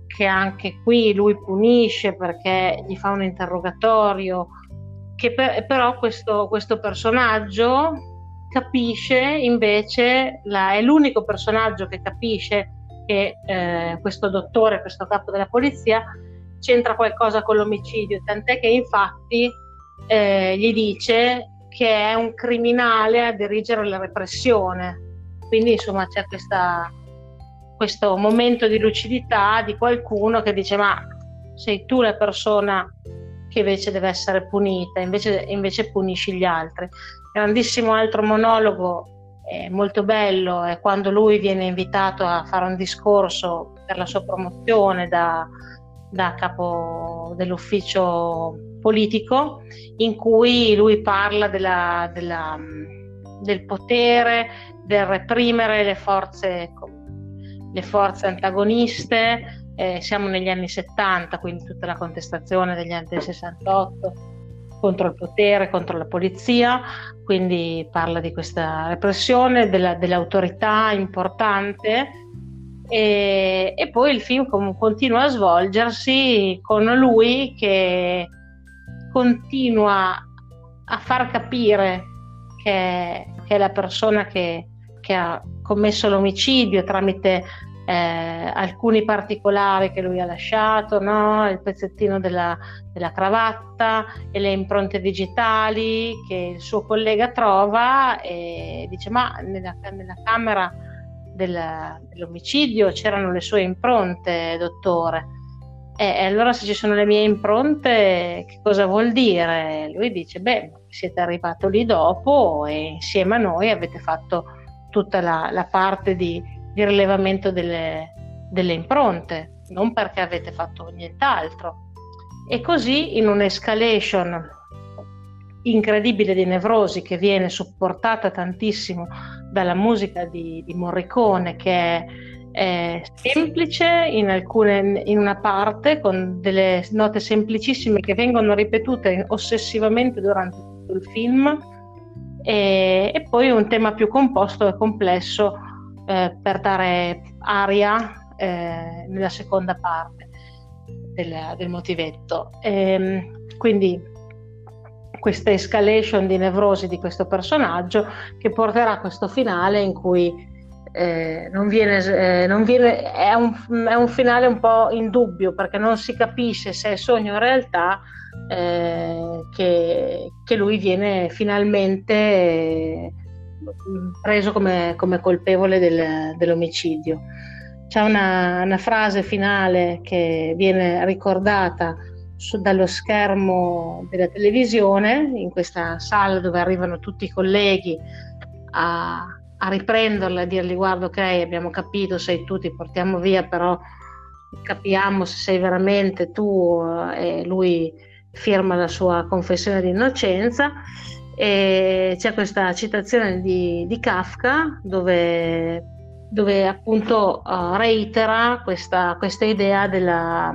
che anche qui lui punisce perché gli fa un interrogatorio, che per, però questo, questo, personaggio capisce invece, la, è l'unico personaggio che capisce che eh, questo dottore, questo capo della polizia, c'entra qualcosa con l'omicidio, tant'è che infatti eh, gli dice che è un criminale a dirigere la repressione. Quindi insomma c'è questa, questo momento di lucidità di qualcuno che dice ma sei tu la persona che invece deve essere punita, invece, invece punisci gli altri. Grandissimo altro monologo, eh, molto bello, è quando lui viene invitato a fare un discorso per la sua promozione da, da capo dell'ufficio politico, in cui lui parla della, della, del potere, del reprimere le forze le forze antagoniste, eh, siamo negli anni 70, quindi tutta la contestazione degli anni del 68 contro il potere, contro la polizia, quindi parla di questa repressione, della, dell'autorità importante e, e, poi il film com- continua a svolgersi con lui che continua a far capire che, che è la persona che, che ha commesso l'omicidio tramite eh, alcuni particolari che lui ha lasciato, no? il pezzettino della, della, cravatta e le impronte digitali che il suo collega trova e dice ma nella, nella camera del, dell'omicidio c'erano le sue impronte, dottore. E allora se ci sono le mie impronte, che cosa vuol dire? Lui dice, beh, siete arrivato lì dopo e insieme a noi avete fatto tutta la, la parte di, di rilevamento delle, delle impronte, non perché avete fatto nient'altro. E così in un'escalation incredibile di nevrosi che viene supportata tantissimo dalla musica di, di Morricone che è, è semplice in, alcune, in una parte con delle note semplicissime che vengono ripetute ossessivamente durante tutto il film e, e poi un tema più composto e complesso eh, per dare aria eh, nella seconda parte del, del motivetto. E, ehm, quindi questa escalation di nevrosi di questo personaggio che porterà a questo finale in cui eh, non viene, eh, non viene è, un, è, un, finale un po' in dubbio perché non si capisce se è sogno o realtà eh, che, che, lui viene finalmente preso come, come colpevole del, dell'omicidio. C'è una, una, frase finale che viene ricordata su, dallo schermo della televisione, in questa sala dove arrivano tutti i colleghi a, a riprenderla e dirgli guarda ok abbiamo capito, sei tu, ti portiamo via, però capiamo se sei veramente tu e lui firma la sua confessione di innocenza e c'è questa citazione di, di Kafka dove, dove appunto uh, reitera questa, questa idea della,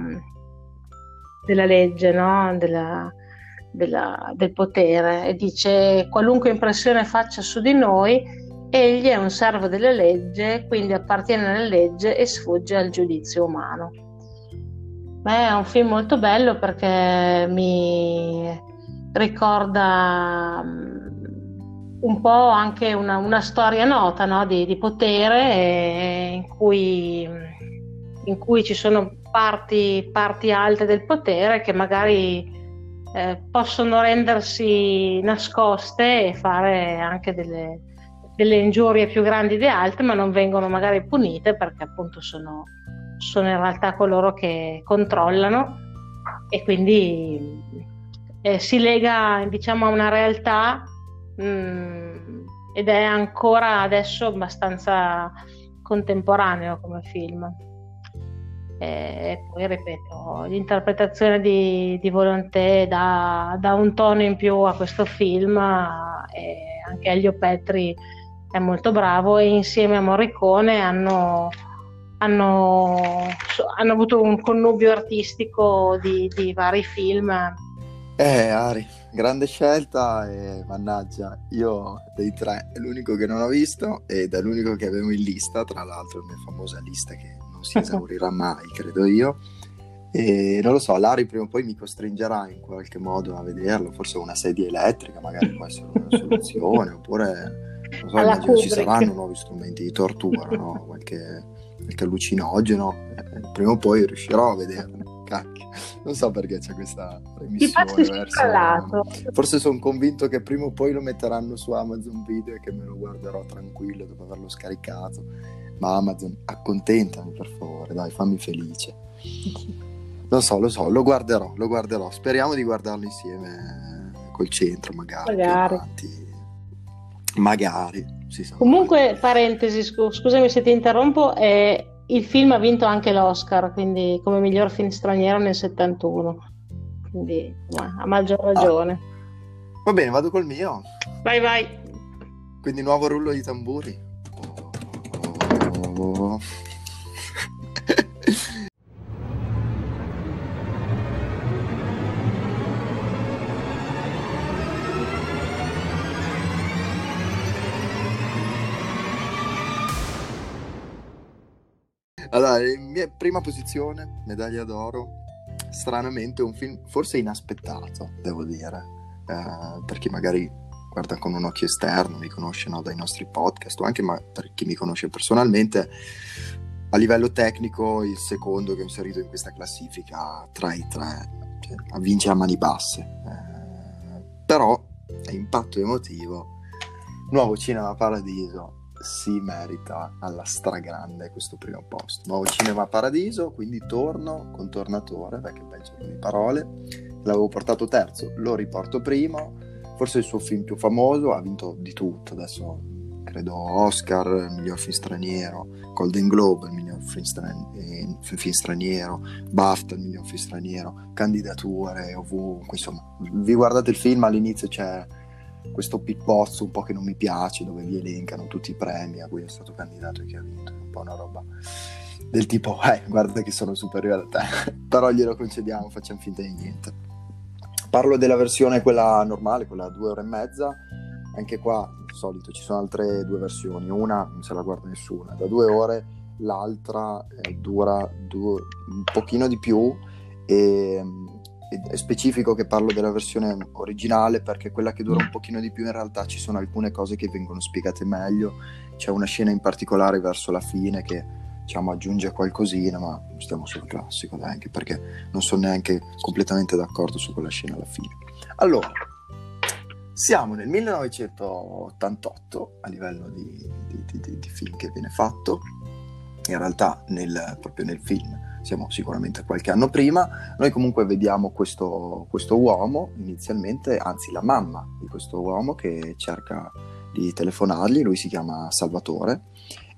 della legge, no? della, della, del potere e dice qualunque impressione faccia su di noi egli è un servo della legge quindi appartiene alla legge e sfugge al giudizio umano Beh, è un film molto bello perché mi ricorda mm, un po' anche una, una storia nota no? di, di, potere in cui, in cui, ci sono parti, parti, alte del potere che magari eh, possono rendersi nascoste e fare anche delle, delle ingiurie più grandi di altre, ma non vengono magari punite perché appunto sono sono in realtà coloro che controllano e quindi eh, si lega diciamo a una realtà mh, mm, ed è ancora adesso abbastanza contemporaneo come film. E poi ripeto, l'interpretazione di, di Volonté dà, dà, un tono in più a questo film e anche Elio Petri è molto bravo e insieme a Morricone hanno hanno, hanno avuto un connubio artistico di, di vari film. Eh, Ari, grande scelta e mannaggia, io dei tre è l'unico che non ho visto ed è l'unico che avevo in lista, tra l'altro la mia famosa lista che non si esaurirà mai, credo io. E non lo so, Lari prima o poi mi costringerà in qualche modo a vederlo, forse una sedia elettrica magari può essere una soluzione, oppure non so, immagino ci saranno nuovi strumenti di tortura, no? qualche qualche allucinogeno, eh, prima o poi riuscirò a vederlo. Cacchio. Non so perché c'è questa remissione verso... Forse sono convinto che prima o poi lo metteranno su Amazon Video e che me lo guarderò tranquillo dopo averlo scaricato. Ma Amazon, accontentami per favore, dai, fammi felice. Lo so, lo so, lo guarderò, lo guarderò. Speriamo di guardarlo insieme col centro, magari. Magari. Magari. Comunque, parentesi, scusami se ti interrompo, eh, il film ha vinto anche l'Oscar, quindi come miglior film straniero nel 71. Quindi a maggior ah. ragione. Ah. Va bene, vado col mio. Vai, vai. Quindi nuovo rullo di tamburi. Allora, mia prima posizione, medaglia d'oro, stranamente un film forse inaspettato, devo dire, eh, per chi magari guarda con un occhio esterno, mi conosce no, dai nostri podcast o anche ma per chi mi conosce personalmente. a livello tecnico il secondo che ho inserito in questa classifica tra i tre cioè, vince a mani basse eh, però a impatto emotivo nuovo cinema paradiso si merita alla stragrande questo primo posto. Nuovo cinema paradiso quindi torno con tornatore perché bel gioco di parole. L'avevo portato terzo lo riporto primo. Forse il suo film più famoso ha vinto di tutto. Adesso credo Oscar, miglior film straniero, Golden Globe, miglior film, stran- eh, film straniero, BAFTA, miglior film straniero, candidature ovunque, insomma, vi guardate il film, all'inizio c'è questo pippozzo un po' che non mi piace, dove vi elencano tutti i premi a cui è stato candidato e che ha vinto, un po' una roba del tipo, eh, guarda che sono superiore a te, però glielo concediamo, facciamo finta di niente. Parlo della versione quella normale, quella a due ore e mezza, anche qua solito ci sono altre due versioni, una non se la guarda nessuno, da due ore, l'altra eh, dura due, un pochino di più. E, è specifico che parlo della versione originale perché quella che dura un pochino di più in realtà ci sono alcune cose che vengono spiegate meglio, c'è una scena in particolare verso la fine che diciamo aggiunge qualcosina ma stiamo sul classico anche perché non sono neanche completamente d'accordo su quella scena alla fine. Allora, siamo nel 1988 a livello di, di, di, di film che viene fatto, in realtà nel, proprio nel film siamo sicuramente qualche anno prima, noi comunque vediamo questo, questo, uomo inizialmente, anzi la mamma di questo uomo che cerca di telefonargli, lui si chiama Salvatore,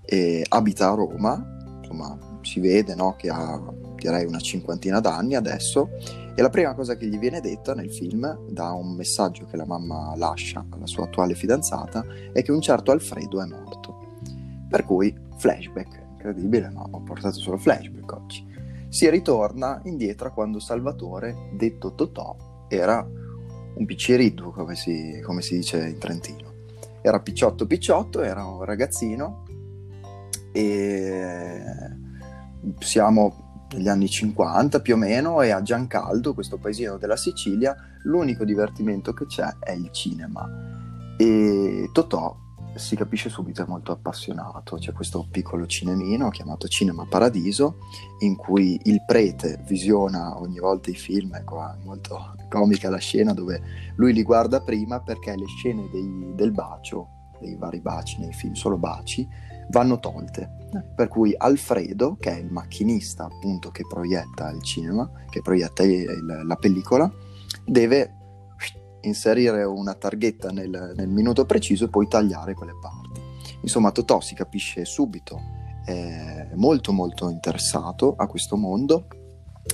e abita a Roma, insomma si vede no, che ha direi una cinquantina d'anni adesso e la prima cosa che gli viene detta nel film, da un messaggio che la mamma lascia alla sua attuale fidanzata, è che un certo Alfredo è morto. Per cui, flashback, incredibile, ma ho portato solo flashback oggi. Si ritorna indietro quando Salvatore, detto Totò, era un picciriddu, come si, come si dice in Trentino. Era picciotto picciotto, era un ragazzino e siamo negli anni 50 più o meno e a Giancaldo, questo paesino della Sicilia, l'unico divertimento che c'è è il cinema. E Totò si capisce subito è molto appassionato, c'è questo piccolo cinemino chiamato Cinema Paradiso in cui il prete visiona ogni volta i film, ecco, è molto comica la scena dove lui li guarda prima perché le scene dei, del bacio, dei vari baci nei film, solo baci, vanno tolte. Per cui Alfredo, che è il macchinista appunto che proietta il cinema, che proietta il, la pellicola, deve inserire una targhetta nel, nel, minuto preciso e poi tagliare quelle parti. Insomma, Totò si capisce subito, è molto molto interessato a questo mondo,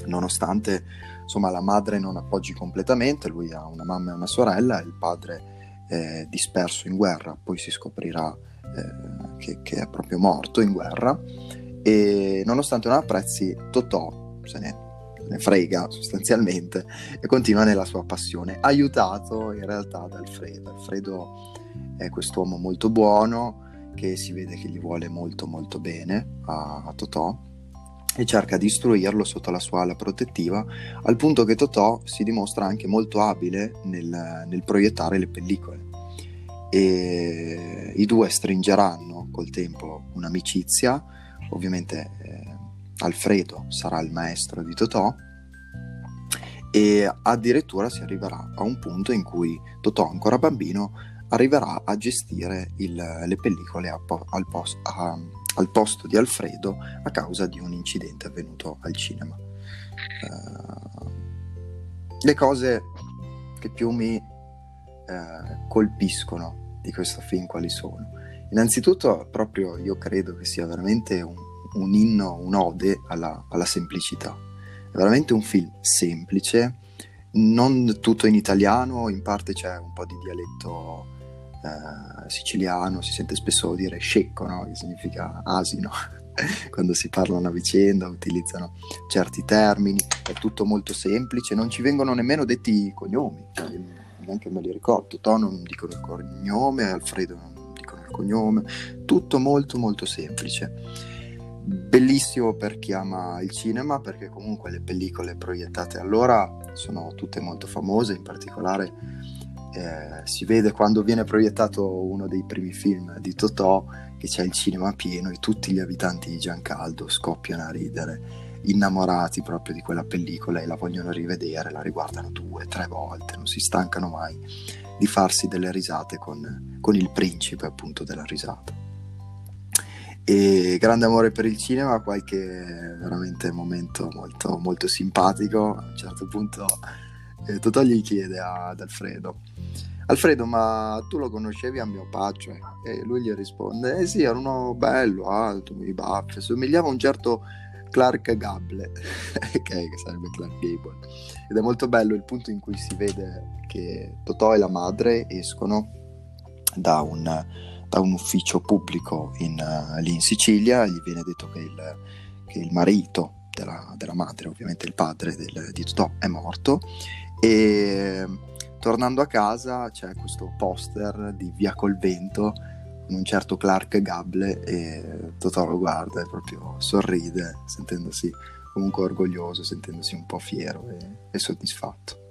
nonostante insomma, la madre non appoggi completamente, lui ha una mamma e una sorella, il padre è disperso in guerra, poi si scoprirà eh, che, che, è proprio morto in guerra e nonostante non apprezzi Totò se ne, ne frega sostanzialmente e continua nella sua passione aiutato in realtà da Alfredo. Alfredo è quest'uomo molto buono che si vede che gli vuole molto molto bene a, a Totò e cerca di istruirlo sotto la sua ala protettiva, al punto che Totò si dimostra anche molto abile nel, nel proiettare le pellicole. E i due stringeranno col tempo un'amicizia, ovviamente eh, Alfredo sarà il maestro di Totò e addirittura si arriverà a un punto in cui Totò, ancora bambino, arriverà a gestire il, le pellicole a, al, post, a, al, posto di Alfredo a causa di un incidente avvenuto al cinema. Uh, le cose che più mi uh, colpiscono di questo film quali sono. Innanzitutto, proprio io credo che sia veramente un, un inno, un'ode alla, alla semplicità. È veramente un film semplice, non tutto in italiano, in parte c'è un po' di dialetto eh, siciliano, si sente spesso dire scecco, no? che significa asino, quando si parlano a vicenda, utilizzano certi termini, è tutto molto semplice, non ci vengono nemmeno detti i cognomi, cioè, neanche me li ricordo, Tono non dicono il cognome, Alfredo non dicono il cognome, tutto molto molto semplice. Bellissimo per chi ama il cinema perché comunque le pellicole proiettate allora sono tutte molto famose, in particolare eh, si vede quando viene proiettato uno dei primi film di Totò che c'è il cinema pieno e tutti gli abitanti di Giancaldo scoppiano a ridere innamorati proprio di quella pellicola e la vogliono rivedere, la riguardano due, tre volte, non si stancano mai di farsi delle risate con, con il principe appunto della risata. E grande amore per il cinema, qualche veramente momento molto, molto simpatico. A un certo punto eh, Totò gli chiede ad Alfredo Alfredo, ma tu lo conoscevi a mio padre? E lui gli risponde, eh sì, era uno bello, alto, i baffi, somigliava a un certo Clark Gable, ok, che sarebbe Clark Gable. Ed è molto bello il punto in cui si vede che Totò e la madre escono da un, da un ufficio pubblico in, uh, lì in Sicilia, gli viene detto che il, che il marito della, della, madre, ovviamente il padre del, di Totò, è morto e tornando a casa c'è questo poster di Via col vento con un certo Clark Gable e Totò lo guarda e proprio sorride sentendosi comunque orgoglioso, sentendosi un po' fiero e, e soddisfatto.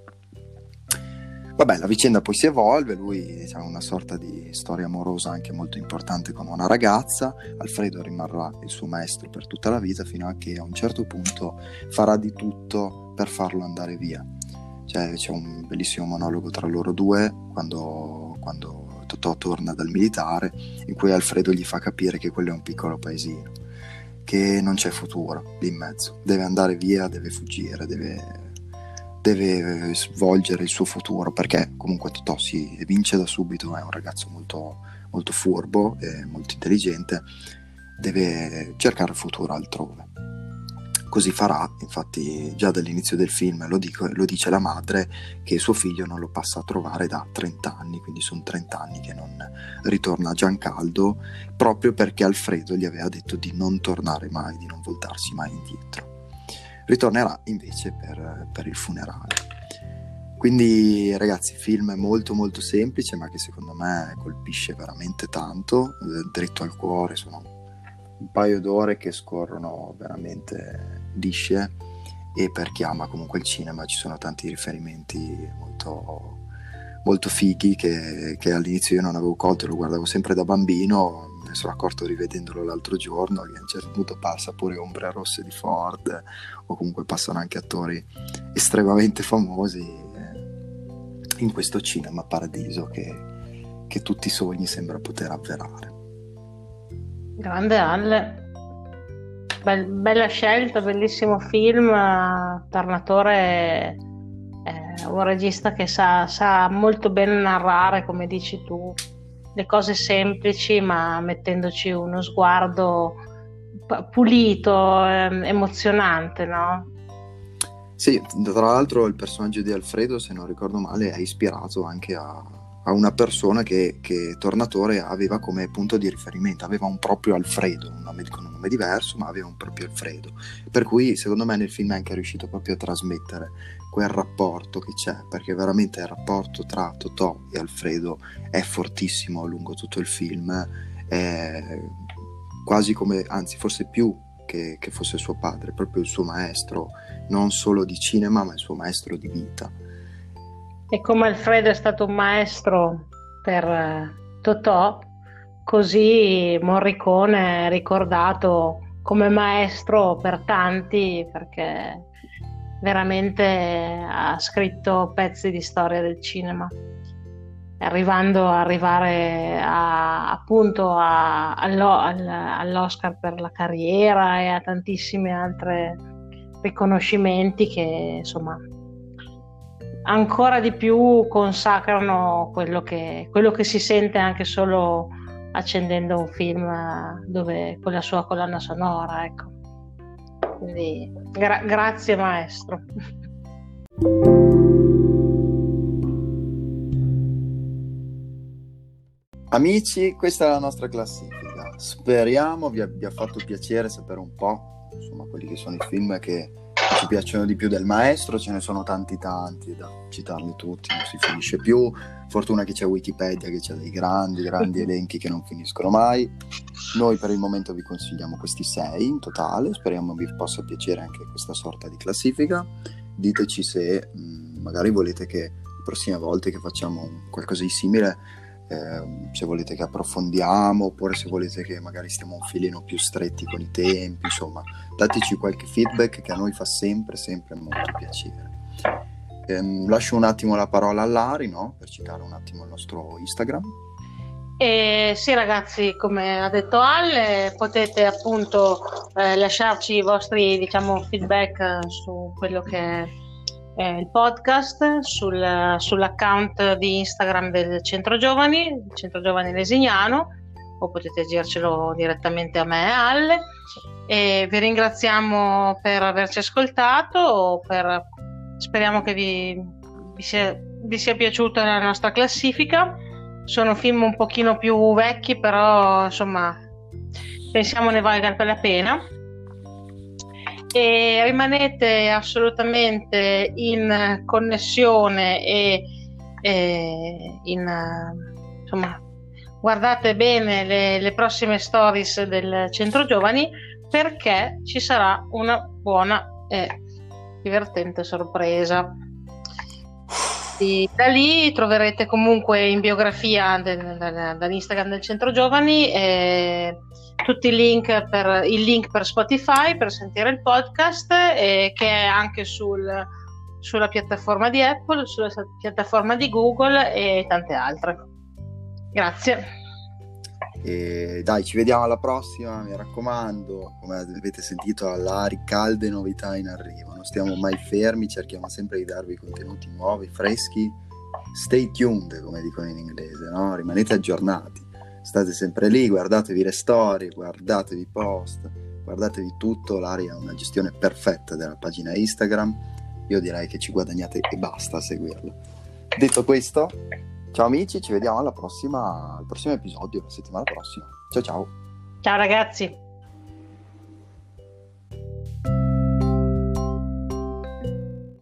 Vabbè, la vicenda poi si evolve, lui ha una sorta di storia amorosa anche molto importante con una ragazza, Alfredo rimarrà il suo maestro per tutta la vita fino a che a un certo punto farà di tutto per farlo andare via. Cioè, c'è un bellissimo monologo tra loro due quando, quando Totò torna dal militare, in cui Alfredo gli fa capire che quello è un piccolo paesino, che non c'è futuro lì in mezzo, deve andare via, deve fuggire, deve, deve svolgere il suo futuro, perché comunque Totò si vince da subito, è un ragazzo molto, molto furbo e molto intelligente, deve cercare il futuro altrove così farà, infatti già dall'inizio del film lo, dico, lo, dice la madre che suo figlio non lo passa a trovare da 30 anni, quindi sono 30 anni che non ritorna a Giancaldo, proprio perché Alfredo gli aveva detto di non tornare mai, di non voltarsi mai indietro. Ritornerà invece per, per il funerale. Quindi ragazzi, film molto molto semplice ma che secondo me colpisce veramente tanto, eh, dritto al cuore, sono un paio d'ore che scorrono veramente lisce e per chi ama comunque il cinema ci sono tanti riferimenti molto, molto fighi che, che all'inizio io non avevo colto, lo guardavo sempre da bambino, ne sono accorto rivedendolo l'altro giorno che a un certo punto passa pure Ombre Rosse di Ford o comunque passano anche attori estremamente famosi eh, in questo cinema paradiso che, che tutti i sogni sembra poter avverare. Grande Alle. Bel, bella scelta, bellissimo film. Tornatore è un regista che sa, sa, molto bene narrare, come dici tu, le cose semplici, ma mettendoci uno sguardo pulito, emozionante, no? Sì, tra l'altro il personaggio di Alfredo, se non ricordo male, è ispirato anche a, a una persona che, che, Tornatore aveva come punto di riferimento, aveva un proprio Alfredo, un nome, un nome diverso, ma aveva un proprio Alfredo. Per cui secondo me nel film è anche riuscito proprio a trasmettere quel rapporto che c'è, perché veramente il rapporto tra Totò e Alfredo è fortissimo lungo tutto il film, quasi come, anzi forse più che, che fosse suo padre, proprio il suo maestro, non solo di cinema, ma il suo maestro di vita e come Alfredo è stato un maestro per eh, Totò, così Morricone è ricordato come maestro per tanti perché veramente ha scritto pezzi di storia del cinema arrivando a arrivare a, appunto a, allo, all'Oscar per la carriera e a tantissimi altri riconoscimenti che insomma ancora di più consacrano quello che, quello che si sente anche solo accendendo un film dove, con la sua colonna sonora. Ecco. Quindi gra- grazie maestro. Amici, questa è la nostra classifica. Speriamo vi abbia fatto piacere sapere un po' insomma quelli che sono i film che ci piacciono di più del maestro, ce ne sono tanti tanti, da citarli tutti, non si finisce più. Fortuna che c'è Wikipedia che c'è dei grandi, grandi elenchi che non finiscono mai. Noi per il momento vi consigliamo questi sei in totale, speriamo vi possa piacere anche questa sorta di classifica. Diteci se mh, magari volete che le prossime volte che facciamo qualcosa di simile, eh, se volete che approfondiamo oppure se volete che magari stiamo un filino più stretti con i tempi, insomma, dateci qualche feedback che a noi fa sempre, sempre molto piacere. Eh, lascio un attimo la parola a Lari, no? per citare un attimo il nostro Instagram. Eh, sì ragazzi, come ha detto Al, potete appunto eh, lasciarci i vostri diciamo, feedback eh, su quello che eh, il podcast, sul, sull'account di Instagram del Centro Giovani, Centro Giovani Lesignano, o potete gircelo direttamente a me e Al. E vi ringraziamo per averci ascoltato, per... speriamo che vi, vi, sia, vi sia piaciuta la nostra classifica sono film un pochino più vecchi, però insomma pensiamo ne valga la pena. E rimanete assolutamente in connessione e, e in, insomma, guardate bene le, le prossime stories del Centro Giovani perché ci sarà una buona e divertente sorpresa. Sì, da lì troverete comunque in biografia del, dall'Instagram del Centro Giovani eh, tutti i link per, il link per Spotify per sentire il podcast eh, che è anche sul, sulla piattaforma di Apple, sulla piattaforma di Google e tante altre. Grazie. E dai, ci vediamo alla prossima, mi raccomando, come avete sentito, all'Ari calde novità in arrivo. Non stiamo mai fermi, cerchiamo sempre di darvi contenuti nuovi, freschi. Stay tuned, come dicono in inglese, no? Rimanete aggiornati. State sempre lì, guardatevi le storie, guardatevi i post, guardatevi tutto. L'Ari ha una gestione perfetta della pagina Instagram. Io direi che ci guadagnate e basta a seguirla. Detto questo, Ciao amici, ci vediamo alla prossima, al prossimo episodio, la settimana prossima. Ciao ciao. Ciao ragazzi.